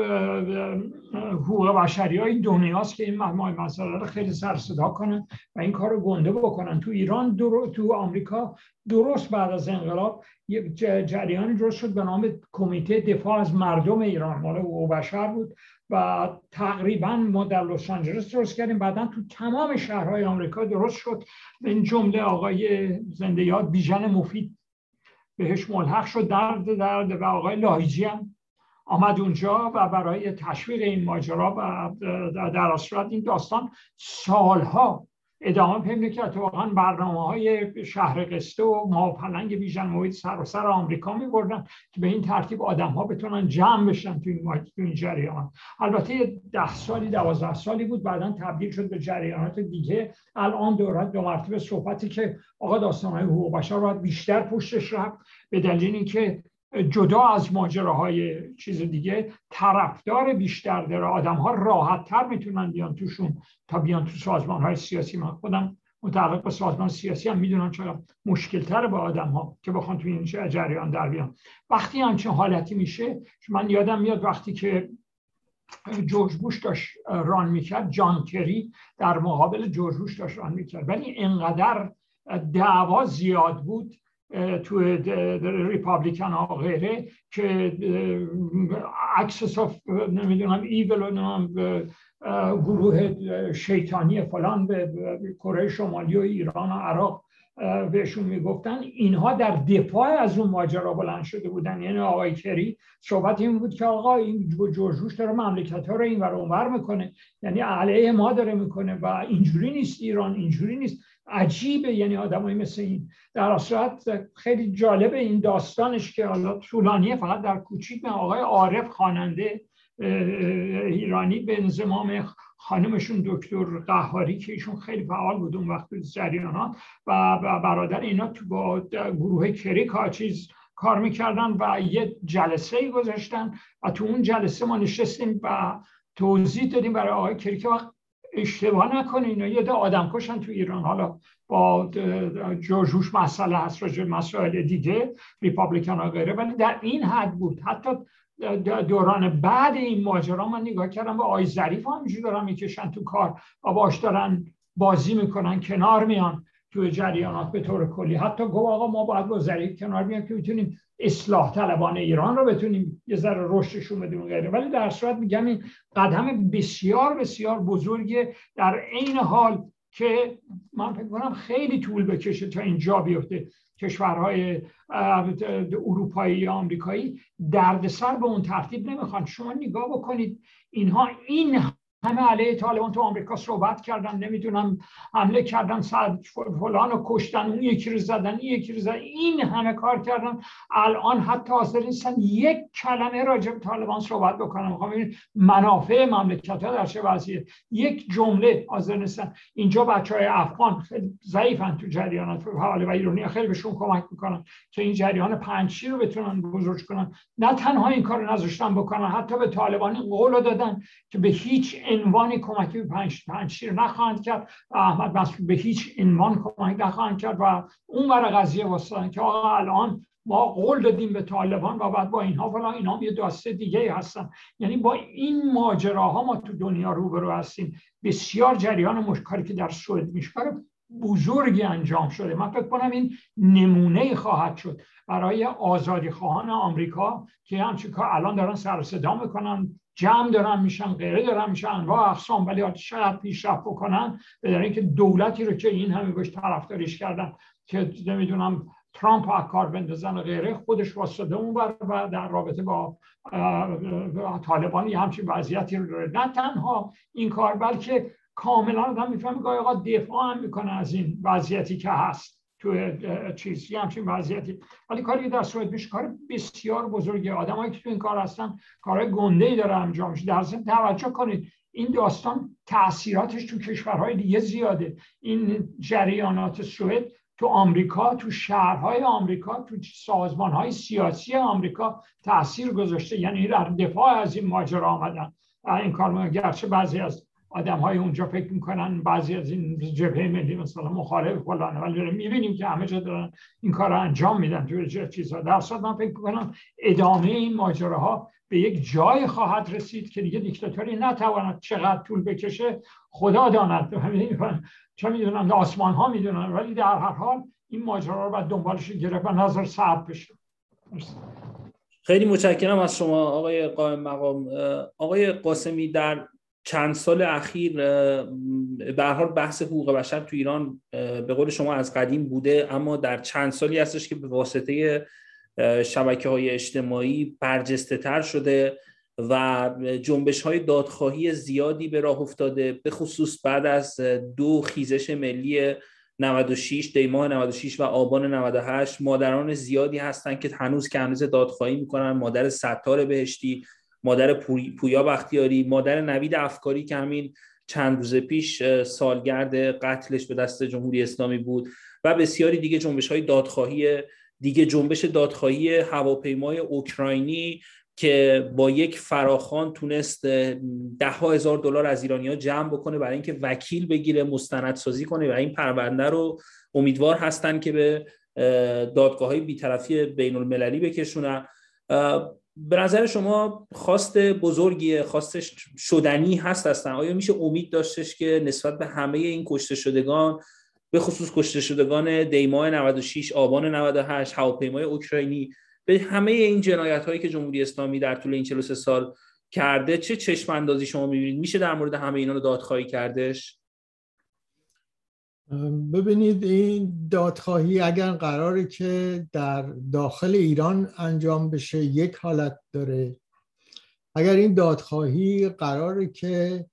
حقوق بشری های دنیاست که این مسئله رو خیلی سر صدا کنن و این کار رو گنده بکنن. تو ایران تو آمریکا درست بعد از انقلاب جریانی درست شد به نام کمیته دفاع از مردم ایران. مال حقوق بشر بود و تقریبا ما در لس آنجلس درست کردیم. بعدا تو تمام شهرهای آمریکا درست شد. این جمله آقای زنده یاد بیژن مفید بهش ملحق شد. درد درد و آقای لاهیجی هم آمد اونجا و برای تشویق این ماجرا و در اصورت این داستان سالها ادامه پیدا کرد واقعا برنامه های شهر قسطه و ما پلنگ بیژن محیط سر و سر آمریکا می بردن که به این ترتیب آدم ها بتونن جمع بشن تو این, این جریان. البته ده سالی دوازده سالی بود بعدا تبدیل شد به جریانات دیگه. الان دورت دو مرتبه صحبتی که آقا داستان های حقوق بشر باید بیشتر پشتش رفت به دلیل اینکه جدا از ماجراهای چیز دیگه طرفدار بیشتر داره آدم ها راحت تر می‌تونن بیان توشون تا بیان تو سازمان های سیاسی. من خودم متعلق به سازمان سیاسی هم می‌دونم چقدر مشکل تر با آدم ها که بخوان تو این جریان در بیان. وقتی همچین حالتی میشه من یادم میاد وقتی که جورج بوش داشت ران می‌کرد جان کری در مقابل جورج بوش داشت ران می‌کرد. ولی انقدر دعوا زیاد بود تو ریپابلیکن ها غیره که axis of نمی‌دونم evil و گروه شیطانی فلان به کره شمالی و ایران و عراق بهشون می‌گفتن. اینها در دفاع از اون ماجرا بلند شده بودن. یعنی آقای کری صحبت این بود که آقا این جورج بوش داره مملکت ها رو این ور اونور می‌کنه. یعنی علیه ما داره می‌کنه و اینجوری نیست ایران اینجوری نیست. عجیبه. یعنی آدمایی مثل این در صورت خیلی جالبه این داستانش که حالا طولانیه فقط در کوچیک آقای عارف خواننده ایرانی به انضمام خانمشون دکتر قهاری که ایشون خیلی فعال بود اون وقت جریانات و برادر اینا تو با گروه کری چیز کار می‌کردن و یه جلسه ای گذاشتن و تو اون جلسه ما نشستیم و توضیح دادیم برای آقای کری که اشتباه نکنین. یه آدم کشن تو ایران. حالا با جورجوش مسئله هست راجع مسائل دیگه ریپابلیکان ها غیره. ولی در این حد بود. حتی دوران بعد این ماجرا من نگاه کردم و آی ظریف همینجور دارن می‌کشن تو کار. و باش دارن بازی می‌کنن کنار میان. تو جریانات به طور کلی. حتی گفت آقا ما باید با ظریف کنار میان که می‌تونیم اصلاح طلبان ایران رو بتونیم یه ذره رشدشون بدیم غیره. ولی در صورت میگم این قدم بسیار بسیار بزرگه در عین حال که من فکر کنم خیلی طول بکشه تا اینجا بیفته. کشورهای اروپایی یا آمریکایی دردسر به اون ترتیب نمی‌خوان. شما نگاه بکنید اینها این همه علیه طالبان تو آمریکا صحبت کردن نمی‌دونم حمله کردن صد فلان و کشتن اون یکی رو زدن این یکی رو زدن این همه کار کردن. الان حتی حاضر نیستن یک کلمه راجع به طالبان صحبت بکنن. می‌خوام منافع مملکت ها در چه وضعیه. یک جمله حاضر نیستن. اینجا بچه های افغان خیلی ضعیفن تو جریانات حواله و ایرانی خیلی بهشون کمک می‌کنن که این جریان پنجشیر رو بتونن بزرگ کنن. نه تنها این کار نذاشتن بکنن حتی به طالبانی قول دادن که به هیچ عنوان کمکی پنج پنجشیر نخواهند کرد. احمد مسعود به هیچ عنوان کمک نخواهند کرد و اون برای قضیه واسطن که آقا الان ما قول دادیم به طالبان و بعد با اینها فلان اینها یه داسته دیگه هستن. یعنی با این ماجراها ما تو دنیا روبرو هستیم. بسیار جریان مشکاری که در سوئد میشه بزرگی انجام شده. من فکر کنم این نمونه خواهد شد. برای آزادی خواهان آمریکا که همچین الان دارن سر صدا می‌کنن. جمع دارن میشن غیره دارن میشن انواع اقسام ولی شاید پیشرفت بکنن به اینکه دولتی رو که این همه باش طرفداریش کردن که نمی‌دونم ترامپ ها کار بندازن و غیره خودش واسطه اون و در رابطه با طالبان یه همچین وضعیتی رو داره. نه تنها این کار بلکه کاملا آدم می‌فهمه که آقا دفاع هم می‌کنه از این وضعیتی که هست. تو چیزی همچین وضعیتی. ولی کاری که در سوئد میشه کار بسیار بزرگه آدمایی که تو این کار هستن کارهای گنده ای داره انجام میشه. در ضمن توجه کنید این داستان تاثیراتش تو کشورهای دیگه زیاده. این جریانات سوئد تو آمریکا تو شهرهای آمریکا تو سازمانهای سیاسی آمریکا تاثیر گذاشته. یعنی در دفاع از این ماجرا آمدن. این کار گرچه بعضی از آدم های اونجا فکر می‌کنن بعضی از این جبهه ملی مثلا مخالف فلانه ولی می‌بینیم که همه جا دارن این کار رو انجام میدن توی چیزها. در صورت من فکر می‌کنم ادامه این ماجراها به یک جای خواهد رسید که دیگه دیکتاتوری نتواند چقدر طول بکشه. خدا داند. چه می‌دونم. آسمان ها می‌دونن. ولی در هر حال این ماجرا رو باید دنبالش گرفت و نظر صعب بشه. خیلی متشکرم از شما آقای قائم مقام. آقای قاسمی در چند سال اخیر به حال بحث حقوق بشر تو ایران به قول شما از قدیم بوده اما در چند سالی هستش که به واسطه شبکه های اجتماعی برجسته تر شده و جنبش های دادخواهی زیادی به راه افتاده به خصوص بعد از دو خیزش ملی 96 دیماه 96 و آبان 98 مادران زیادی هستند که هنوز که هنوز دادخواهی می‌کنن مادر ستار بهشتی مادر پویا بختیاری مادر نوید افکاری که همین چند روز پیش سالگرد قتلش به دست جمهوری اسلامی بود و بسیاری دیگه جنبش های دادخواهی دیگه جنبش دادخواهی هواپیمای اوکراینی که با یک فراخان تونست ده هزار دلار از ایرانی ها جمع بکنه برای اینکه وکیل بگیره مستندسازی کنه و این پرونده رو امیدوار هستن که به دادگاه های بیطرفی بین المللی بکشونن به نظر شما خواست بزرگی خواستش شدنی هست هستن آیا میشه امید داشتش که نسبت به همه این کشته شدگان به خصوص کشته شدگان دیماه 96 آبان 98 هواپیمای اوکراینی به همه این جنایت هایی که جمهوری اسلامی در طول این 43 سال کرده چه چشم اندازی شما می‌بینید؟ میشه در مورد همه اینا رو دادخواهی کردش؟ ببینید این دادخواهی اگر قراره که در داخل ایران انجام بشه یک حالت داره. اگر این دادخواهی قراره که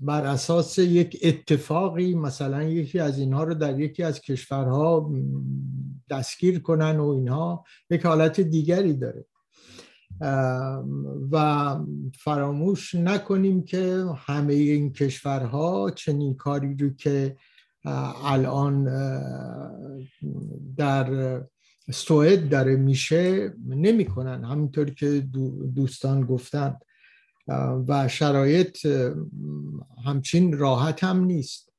بر اساس یک اتفاقی مثلا یکی از اینها رو در یکی از کشورها دستگیر کنن و اینها یک حالت دیگری داره. و فراموش نکنیم که همه این کشورها چنین کاری رو که الان در سوئد داره میشه نمی‌کنن. همینطور که دوستان گفتند و شرایط همچین راحت هم نیست.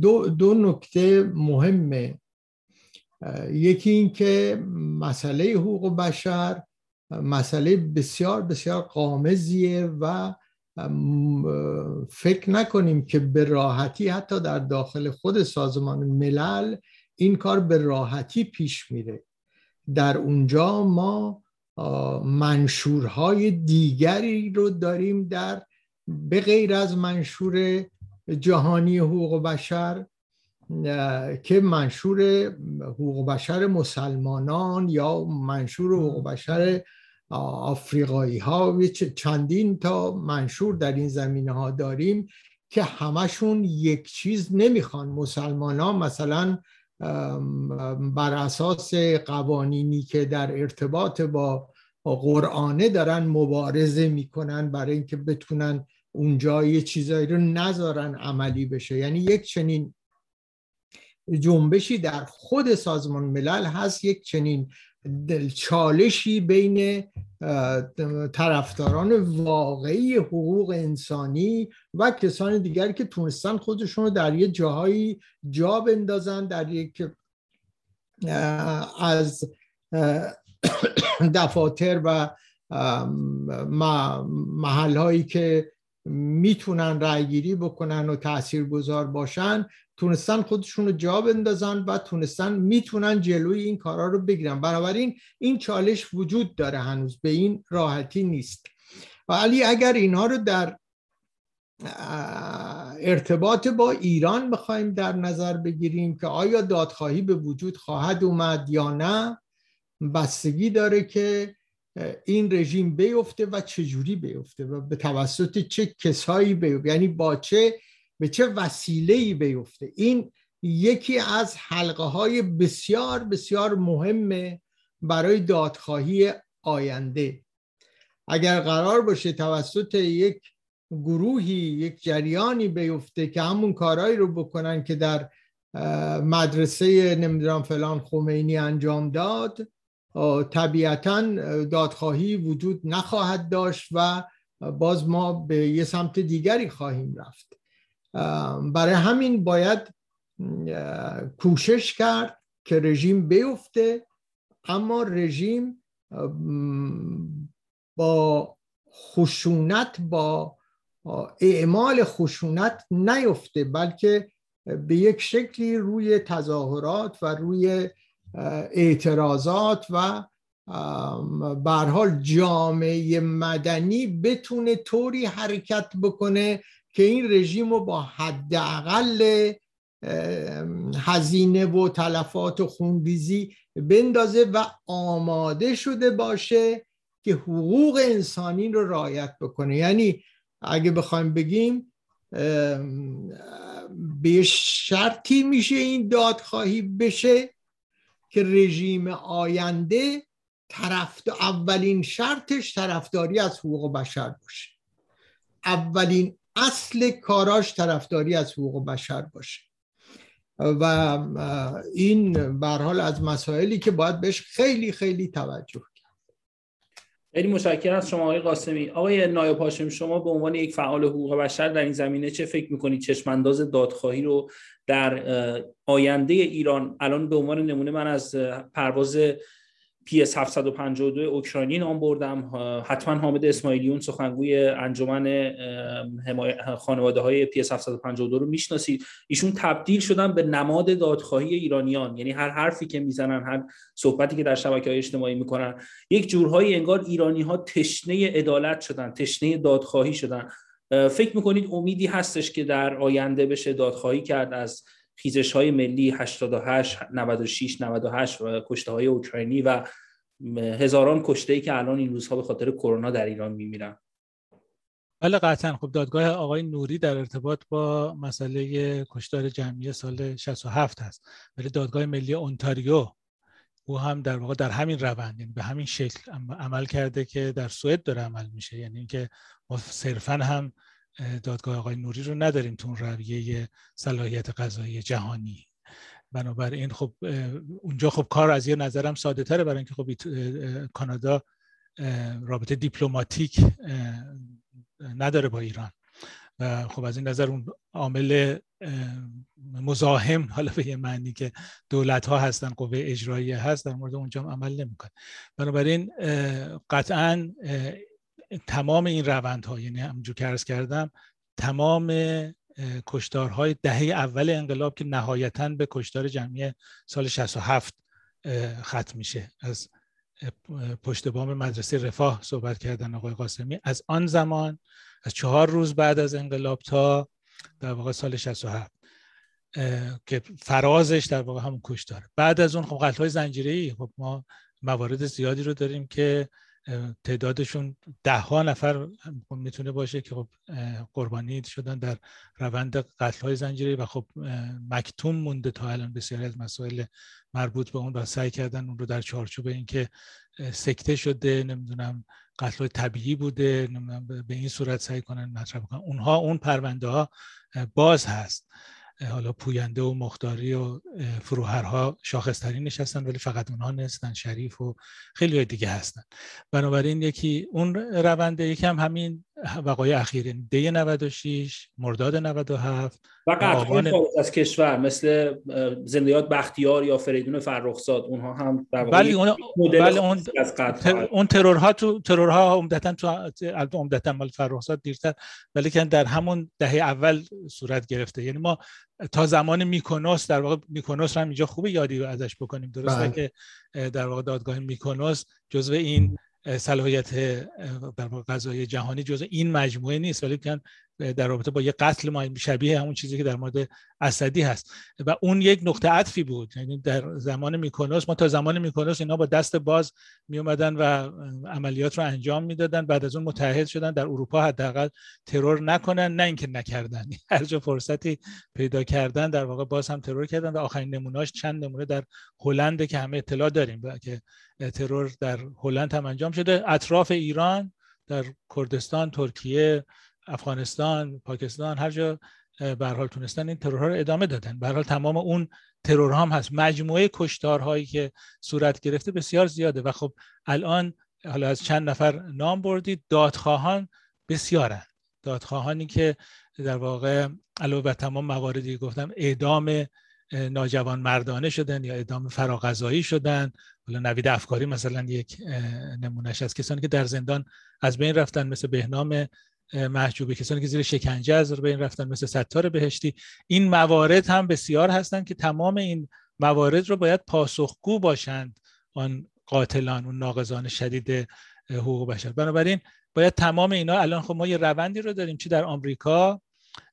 دو, دو نکته مهمه. یکی این که مسئله حقوق بشر مسئله بسیار بسیار قامزیه و فکر نکنیم که به راحتی حتی در داخل خود سازمان ملل این کار به راحتی پیش میره. در اونجا ما منشورهای دیگری رو داریم در به غیر از منشور جهانی حقوق بشر که منشور حقوق بشر مسلمانان یا منشور حقوق بشر آفریقایی ها چندین تا منشور در این زمینه ها داریم که همشون یک چیز نمی‌خوان. مسلمان ها مثلا بر اساس قوانینی که در ارتباط با قرآنه دارن مبارزه می‌کنن برای اینکه بتونن اونجا یه چیزایی رو نذارن عملی بشه. یعنی یک چنین جنبشی در خود سازمان ملل هست یک چنین چالشی بین طرفداران واقعی حقوق انسانی و کسان دیگری که تونستن خودشون رو در یه جاهایی جا بندازن در یک از دفاتر و محل هایی که می‌تونن رأیگیری بکنن و تاثیرگذار باشن. تونستن خودشون رو جا بندازن و تونستن می‌تونن جلوی این کارا رو بگیرن. بنابراین این چالش وجود داره هنوز به این راحتی نیست. ولی اگر اینها رو در ارتباط با ایران بخوایم در نظر بگیریم که آیا دادخواهی به وجود خواهد اومد یا نه بستگی داره که این رژیم بیفته و چجوری بیفته و به توسط چه کسایی بیفته؟ یعنی با چه به چه وسیله ای بیفته. این یکی از حلقه های بسیار بسیار مهمه برای دادخواهی آینده. اگر قرار باشه توسط یک گروهی یک جریانی بیفته که همون کارهایی رو بکنن که در مدرسه نمی‌دونم فلان خمینی انجام داد طبیعتا دادخواهی وجود نخواهد داشت و باز ما به یه سمت دیگری خواهیم رفت. برای همین باید کوشش کرد که رژیم بیفته اما رژیم با خشونت با اعمال خشونت نیفته بلکه به یک شکلی روی تظاهرات و روی اعتراضات و حال جامعه مدنی بتونه طوری حرکت بکنه که این رژیم رو با حداقل هزینه و تلفات و خونریزی بندازه و آماده شده باشه که حقوق انسانی رو رعایت بکنه. یعنی اگه بخوایم بگیم به شرطی میشه این دادخواهی بشه که رژیم آینده طرف اولین شرطش طرفداری از حقوق بشر باشه. اولین اصل کاراش طرفداری از حقوق بشر باشه. و این حال از مسائلی که باید بهش خیلی خیلی توجه خیلی متشکرم از شما آقای قاسمی. آقای نایب هاشم شما به عنوان یک فعال حقوق بشر در این زمینه چه فکر می‌کنید؟ چشمانداز دادخواهی رو در آینده ایران الان به عنوان نمونه من از پرواز PS 752 اوکراینی نام بردم. حتما حامد اسماعیلیون سخنگوی انجمن خانواده های PS 752 رو می‌شناسید. ایشون تبدیل شدن به نماد دادخواهی ایرانیان. یعنی هر حرفی که می‌زنن هر صحبتی که در شبکه های اجتماعی می‌کنن یک جورهایی انگار ایرانی ها تشنه عدالت شدن تشنه دادخواهی شدن. فکر می‌کنید امیدی هستش که در آینده بشه دادخواهی کرد از خیزش های ملی 88 96 98 و کشته های اوکراینی و هزاران کشته ای که الان این روزها به خاطر کرونا در ایران میمیرن. بله قطعا. خب دادگاه آقای نوری در ارتباط با مسئله کشتار جمعی سال 67 هست. ولی دادگاه ملی اونتاریو او هم در واقع در همین روند یعنی به همین شکل عمل کرده که در سوئد داره عمل میشه. یعنی اینکه ما صرفا هم دادگاه آقای نوری رو نداریم تو اون رویه صلاحیت قضایی جهانی. بنابراین خب اونجا خب کار از یه نظرم ساده تره برای اینکه خب کانادا رابطه دیپلماتیک نداره با ایران. و خب از این نظر اون عامل مزاحم حالا به یه معنی که دولت ها هستن قوه اجرایی هست در مورد اونجا عمل نمی‌کنه. بنابراین قطعا تمام این روندها یعنی همونجور که عرض کردم تمام کشتارهای دهه اول انقلاب که نهایتا به کشتار جمعی سال 67 ختم میشه. از پشت بام مدرسه رفاه صحبت کردن آقای قاسمی. از آن زمان از چهار روز بعد از انقلاب تا در واقع سال 67 که فرازش در واقع همون کشتاره. بعد از اون خب قتل های زنجیری خب ما موارد زیادی رو داریم که تعدادشون ده ها نفر می‌تونه باشه که خب قربانی شدن در روند قتل های زنجیری و خب مکتوم مونده تا الان بسیاری از مسائل مربوط به اون و سعی کردن اون رو در چارچوب اینکه سکته شده نمی‌دونم قتل های طبیعی بوده نمی‌دونم به این صورت سعی کنن مطرح کنن اونها اون پرونده ها باز هست. حالا پوینده و مختاری و فروهرها شاخصترین نشستن ولی فقط اونها نیستن شریف و خیلی دیگه هستن. بنابراین یکی اون رونده یکی هم همین وقایع اخیر دی 96 مرداد 97 و قطعا از کشور مثل زندیات بختیار یا فریدون فرخزاد اونها هم ولی اون ولی اون اون ترورها تو ترورها عمدتا تو عمدتا مال فرخزاد دیرتر ولی که در همون دهه اول صورت گرفته. یعنی ما تا زمان میکونوس در واقع میکونوس هم اینجا خوبه یادی ازش بکنیم. درسته بله. که در واقع دادگاه میکونوس جزو این صلاحیت در قضای جهانی جزء این مجموعه نیست. ولی که در رابطه با یه قتل شبیه همون چیزی که در مورد اسدی هست. و اون یک نقطه عطفی بود. یعنی در زمان میکنوس ما تا زمان میکنوس اینا با دست باز می اومدن و عملیات رو انجام می‌دادن. بعد از اون متحد شدن در اروپا حداقل ترور نکنن نه اینکه نکردن. هر جا فرصتی پیدا کردن در واقع باز هم ترور کردن. و آخرین نمونهاش چند نمونه در هلند که همه اطلاع داریم که ترور در هلند هم انجام شده. اطراف ایران در کردستان ترکیه افغانستان پاکستان هر جا به حال تونستن این ترورها رو ادامه دادن. به حال تمام اون ترور هم هست. مجموعه کشتارهایی که صورت گرفته بسیار زیاده. و خب الان حالا از چند نفر نام بردید دادخواهان بسیارن. دادخواهانی که در واقع علاوه بر تمام مواردی گفتم اعدام ناجوان مردانه شدن یا اعدام فراغذایی شدن. حالا نوید افکاری مثلا یک نمونهش از کسانی که در زندان از بین رفتن مثل بهنام محجوبه کسانی که زیر شکنجه از بین رفتن مثل ستار بهشتی. این موارد هم بسیار هستند که تمام این موارد رو باید پاسخگو باشند آن قاتلان اون ناقضان شدید حقوق بشر. بنابراین باید تمام اینا الان خب ما یه روندی رو داریم چی در آمریکا؟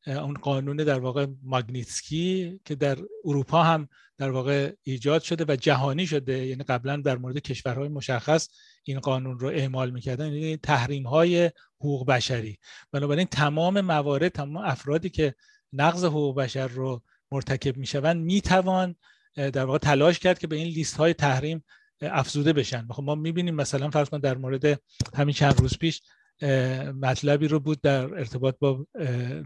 اون قانون در واقع ماگنیتسکی که در اروپا هم در واقع ایجاد شده و جهانی شده. یعنی قبلا در مورد کشورهای مشخص این قانون رو اعمال می‌کردن. یعنی تحریم های حقوق بشری. بنابراین تمام موارد تمام افرادی که نقض حقوق بشر رو مرتکب می‌شوند می‌توان در واقع تلاش کرد که به این لیست های تحریم افزوده بشن. خب ما می‌بینیم مثلا فرض کن در مورد همین چند روز پیش مطلبی رو بود در ارتباط با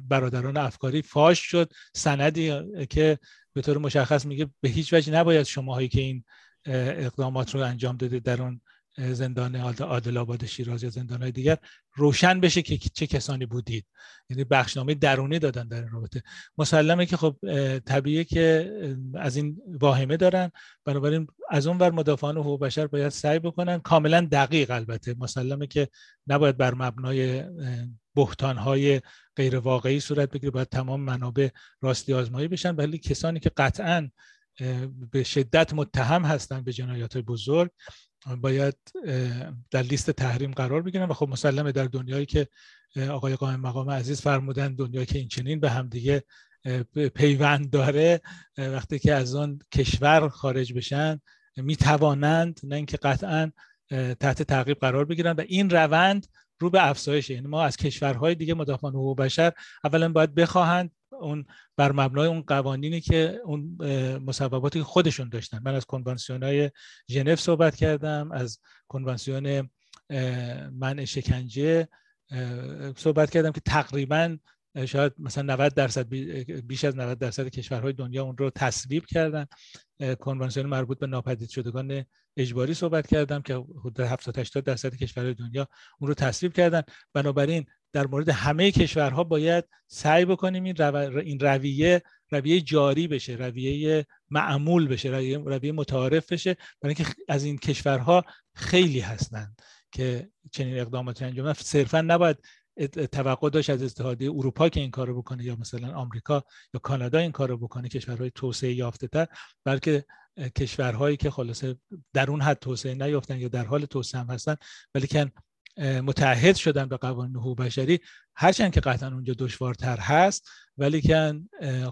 برادران افکاری. فاش شد سندی که به طور مشخص میگه به هیچ وجه نباید شماهایی که این اقدامات رو انجام داده در اون زندان عادل آباد شیراز یا زندان دیگر روشن بشه که چه کسانی بودید. یعنی بخشنامه درونی دادن در این رابطه. مسلمه که خب طبیعه که از این واهمه دارن. بنابراین از اون ور مدافعان حقوق بشر باید سعی بکنن. کاملا دقیق البته. مسلمه که نباید بر مبنای بحتان های غیر واقعی صورت بگیره. باید تمام منابع راستی آزمایی بشن. ولی کسانی که قطعا به شدت متهم هستند به جنایات بزرگ باید در لیست تحریم قرار بگیرن و خب مسلمه در دنیایی که آقای قائم مقام عزیز فرمودن دنیایی که این چنین به همدیگه پیوند داره وقتی که از آن کشور خارج بشن می توانند نه اینکه قطعا تحت تعقیب قرار بگیرن و این روند رو به افزایش یعنی ما از کشورهای دیگه مدافعان حقوق بشر اولا باید بخواهند اون بر مبنای اون قوانینی که اون مصوباتی که خودشون داشتن. من از کنوانسیون های ژنو صحبت کردم از کنوانسیون منع شکنجه صحبت کردم که تقریبا شاید مثلا 90 درصد بیش از 90 درصد کشورهای دنیا اون رو تصویب کردن. کنوانسیون مربوط به ناپدید شدگان اجباری صحبت کردم که حدود 70 80 درصد کشورهای دنیا اون رو تصویب کردن. بنابراین در مورد همه کشورها باید سعی بکنیم این, رو... این رویه رویه جاری بشه رویه معمول بشه رویه, رویه متعارف بشه. برای اینکه از این کشورها خیلی هستند که چنین اقداماتی انجام صرفا نباید توقع داشت از اتحادیه اروپا که این کارو بکنه یا مثلا آمریکا یا کانادا این کارو بکنه کشورهای توسعه یافته تر بلکه کشورهایی که خلاصه در اون حد توسعه نیافتن یا در حال توسعه هم هستن ولی که متحد شدن به قوانین حقوق بشری. هرچند که قطعا اونجا دشوارتر هست ولی که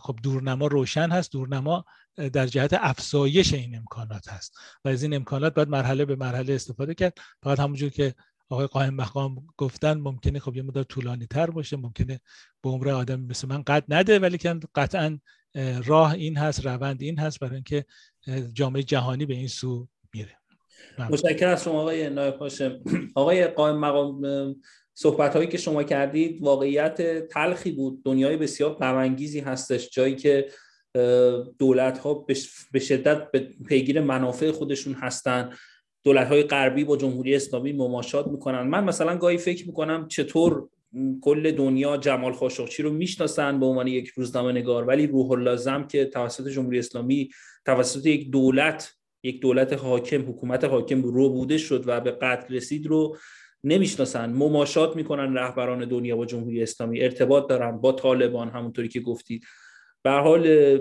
خب دورنما روشن هست. دورنما در جهت افزایش این امکانات هست. و از این امکانات باید مرحله به مرحله استفاده کرد. فقط همونجور که آقای قائم مقام گفتن ممکنه خب یه مدار طولانی تر باشه ممکنه به عمر آدم مثل من قد نده ولی که قطعا راه این هست روند این هست برای اینکه جامعه جهانی به این سو میره. متشکرم از شما آقای نایب هاشم. آقای قائم مقام صحبت هایی که شما کردید واقعیت تلخی بود. دنیای بسیار غمانگیزی هستش جایی که دولت ها به شدت پیگیر منافع خودشون هستن. دولت های غربی با جمهوری اسلامی مماشات می‌کنن. من مثلا گاهی فکر می‌کنم چطور کل دنیا جمال خاشقچی رو می‌شناسن به عنوان یک روزنامه نگار ولی روح لازم که توسط جمهوری اسلامی توسط یک دولت یک دولت حاکم حکومت حاکم رو بوده شد و به قتل رسید رو نمی‌شناسن. مماشات می‌کنن رهبران دنیا با جمهوری اسلامی. ارتباط دارن با طالبان همونطوری که گفتید. به حال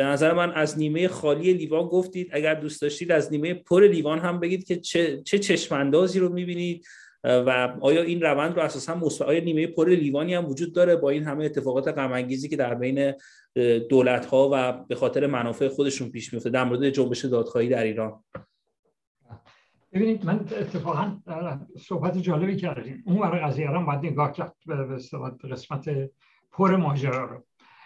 به نظر من از نیمه خالی لیوان گفتید. اگر دوست داشتید از نیمه پر لیوان هم بگید که چه, چه چشماندازی رو می‌بینید و آیا این روند رو اساسا مثبت آیا نیمه پر لیوانی هم وجود داره با این همه اتفاقات غم که در بین دولت ها و به خاطر منافع خودشون پیش میفته در مورد جنبش دادخواهی در ایران؟ ببینید من اتفاقا صحبت جالبی کردیم. اون برای قضیه رو باید نگاه کرد به قسمت پر ماجرا رو.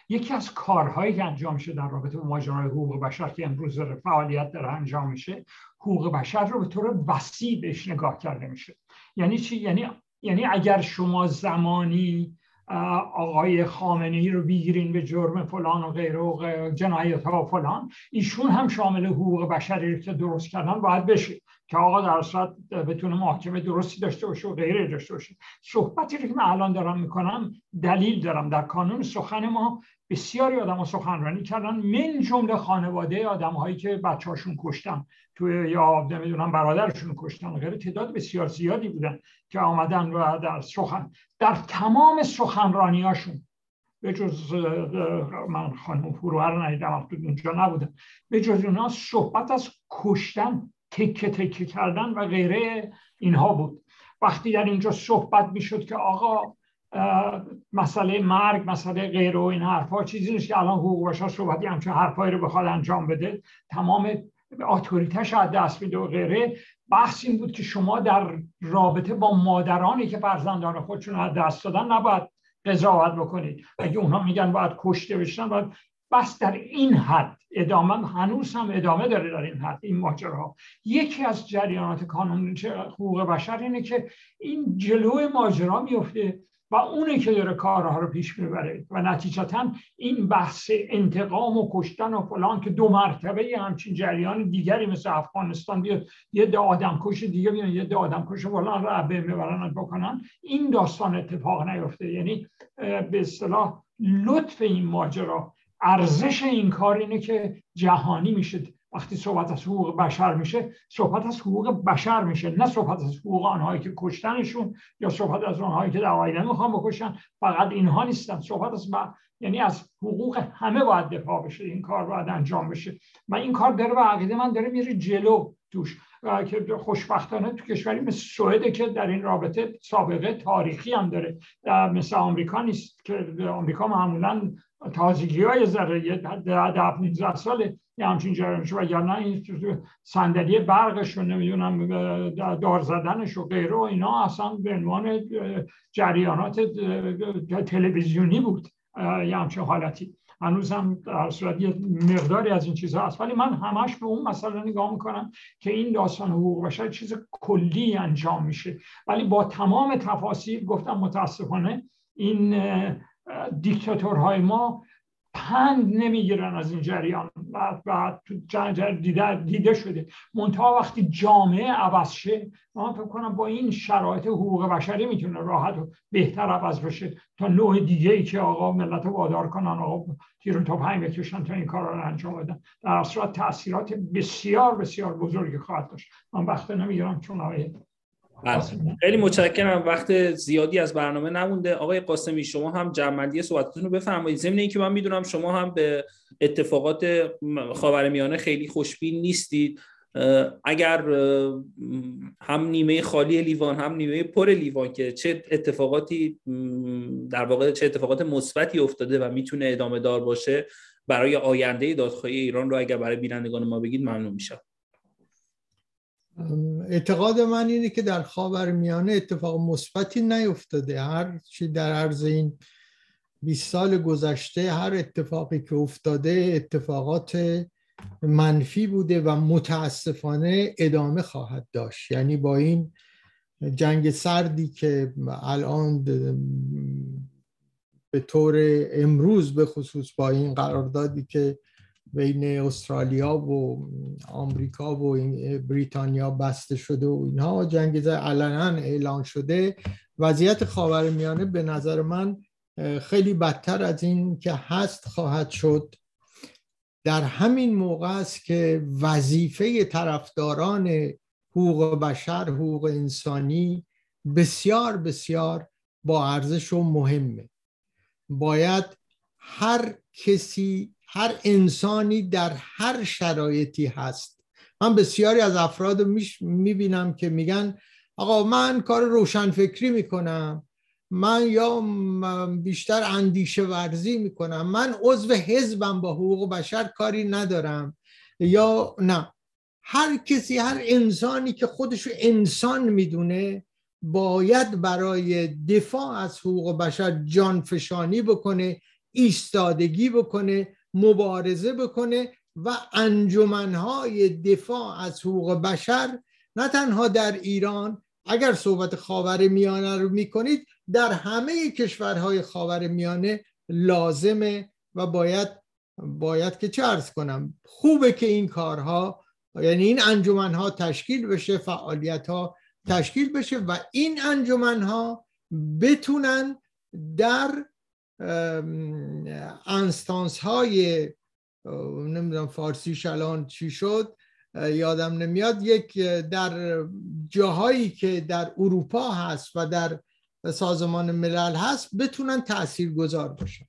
یکی از کارهایی که انجام میشه در رابطه با ماجرای حقوق بشر که امروز داره فعالیت داره انجام میشه حقوق بشر رو به طور وسیع بهش نگاه کرده میشه. یعنی چی؟ یعنی یعنی اگر شما زمانی آقای خامنه ای رو بگیرین به جرم فلان و غیره و جنایت ها و فلان ایشون هم شامل حقوق بشری که درست کردن باید بشه. که آقا در صورت بتونه محاکمه درستی داشته باشه و غیره داشته باشه. صحبتی رو که من الان دارم می‌کنم دلیل دارم. در کانون سخن ما بسیاری آدم ها سخنرانی کردن. من جمله خانواده آدم هایی که بچه هاشون کشتن توی یا نمی‌دونم برادرشون کشتن و غیره تعداد بسیار زیادی بودن که آمدن و در سخن در تمام سخنرانی هاشون به جز من خانم فروهر رو ندیدم اونجا نبودم. به جز اونها صحبت از کشتن تکه تکه کردن و غیره اینها بود. وقتی در اینجا صحبت می‌شد که آقا مسئله مرگ مسئله غیر و این حرفا چیزی نیست که الان حقوق بشر صحبتی همچون حرفایی رو بخواد انجام بده. تمام اتوریتش از دست میده و غیره. بحث این بود که شما در رابطه با مادرانی که فرزندان خودشون از دست دادن نباید قضاوت بکنید. اگه اونها میگن باید کشته بشن باید بس در این حد ادامه هنوز هم ادامه داره در این حد این ماجراها. یکی از جریانات کانون حقوق بشر اینه که این جلو ماجرا میفته و اونه که داره کارها رو پیش می‌بره و نتیجتا این بحث انتقام و کشتن و فلان که دو مرتبه همچین جریان دیگری مثل افغانستان بیاد یه ده آدم کش دیگه بیان یه ده آدم کش فلان رو می‌برن بکنن. این داستان اتفاق نیفته. یعنی به اصطلاح لطف این ماجرا. ارزش این کار اینه که جهانی میشه. وقتی صحبت از حقوق بشر میشه صحبت از حقوق بشر میشه. نه صحبت از حقوق آنهایی که کشتنشون یا صحبت از آنهایی که در آینده می‌خوان بکشن. فقط اینها نیستن. صحبت از یعنی از حقوق همه باید دفاع بشه. این کار باید انجام بشه. و این کار داره به عقیده من داره میره جلو توش. که خوشبختانه تو کشوری مثل سوئده که در این رابطه سابقه تاریخی هم داره. مثل آمریکا نیست که آمریکا معمولا تازگی های ذره ده 15 ساله یه همچین جریانش و یا نه این صندلی برقش رو نمی‌دونم دار زدنش و غیره و اینا اصلا به عنوان جریانات تلویزیونی بود یه همچین حالتی. هنوز هم در صورت یه مقداری از این چیزها هست. ولی من همش به اون مسئله نگاه می‌کنم که این داستان حقوق بشر چیز کلی انجام میشه. ولی با تمام تفاصیل گفتم متاسفانه این دیکتاتورهای ما پند نمی‌گیرن از این جریان. و, تو دیده, دیده شده. منتها وقتی جامعه عوض شه من فکر کنم با این شرایط حقوق بشری می‌تونه راحت و بهتر عوض بشه. تا نوع دیگه ای که آقا ملت وادار کنن آقا تیر تا پنج بکشن تا این کار رو انجام بدن. در صورت تاثیرات بسیار بسیار بزرگی خواهد داشت. من وقت نمی‌گیرم چون آقای بله. خیلی متشکرم. وقت زیادی از برنامه نمونده. آقای قاسمی شما هم جمعندی صحبتتون رو بفرمایید. ضمن اینکه من می‌دونم شما هم به اتفاقات خاورمیانه خیلی خوشبین نیستید. اگر هم نیمه خالی لیوان هم نیمه پر لیوان که چه اتفاقاتی در واقع چه اتفاقات مثبتی افتاده و می‌تونه ادامه دار باشه برای آینده دادخواهی ایران رو اگر برای بینندگان ما بگید ممنون میشم. اعتقاد من اینه که در خاور میانه اتفاق مثبتی نیفتاده. هر چی در عرض این 20 سال گذشته هر اتفاقی که افتاده اتفاقات منفی بوده و متاسفانه ادامه خواهد داشت. یعنی با این جنگ سردی که الان به طور امروز به خصوص با این قراردادی که بین استرالیا و آمریکا و بریتانیا بسته شده و اینها. جنگ علنا اعلان شده. وضعیت خاورمیانه به نظر من خیلی بدتر از این که هست خواهد شد. در همین موقع است که وظیفه طرفداران حقوق بشر حقوق انسانی بسیار بسیار با ارزش و مهمه. باید هر کسی هر انسانی در هر شرایطی هست. من بسیاری از افراد می‌بینم که میگن آقا من کار روشنفکری می‌کنم من یا بیشتر اندیشه ورزی می‌کنم من عضو حزبم با حقوق بشر کاری ندارم یا نه. هر کسی هر انسانی که خودشو انسان می‌دونه باید برای دفاع از حقوق بشر جانفشانی بکنه ایستادگی بکنه مبارزه بکنه و انجمنهای دفاع از حقوق بشر نه تنها در ایران اگر صحبت خاور میانه رو می‌کنید در همه کشورهای خاور میانه لازمه و باید باید که چه ارز کنم خوبه که این کارها یعنی این انجمنها تشکیل بشه فعالیت ها تشکیل بشه و این انجمنها بتونن در انستانس های نمی‌دونم فارسی شلان چی شد یادم نمیاد یک در جاهایی که در اروپا هست و در سازمان ملل هست بتونن تأثیر گذار باشن.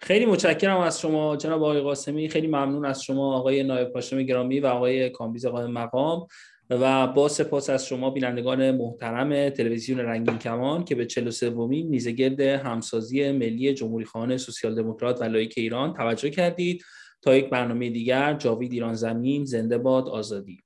خیلی متشکرم از شما جناب آقای قاسمی. خیلی ممنون از شما آقای نایب هاشم گرامی و آقای کامبیز قائم مقام. و با سپاس از شما بینندگان محترم تلویزیون رنگین کمان که به 43 ومین میزگرد همسازی ملی جمهوری خواهان سوسیال دموکرات و لائیک ایران توجه کردید. تا یک برنامه دیگر جاوید ایران زمین زنده باد آزادی.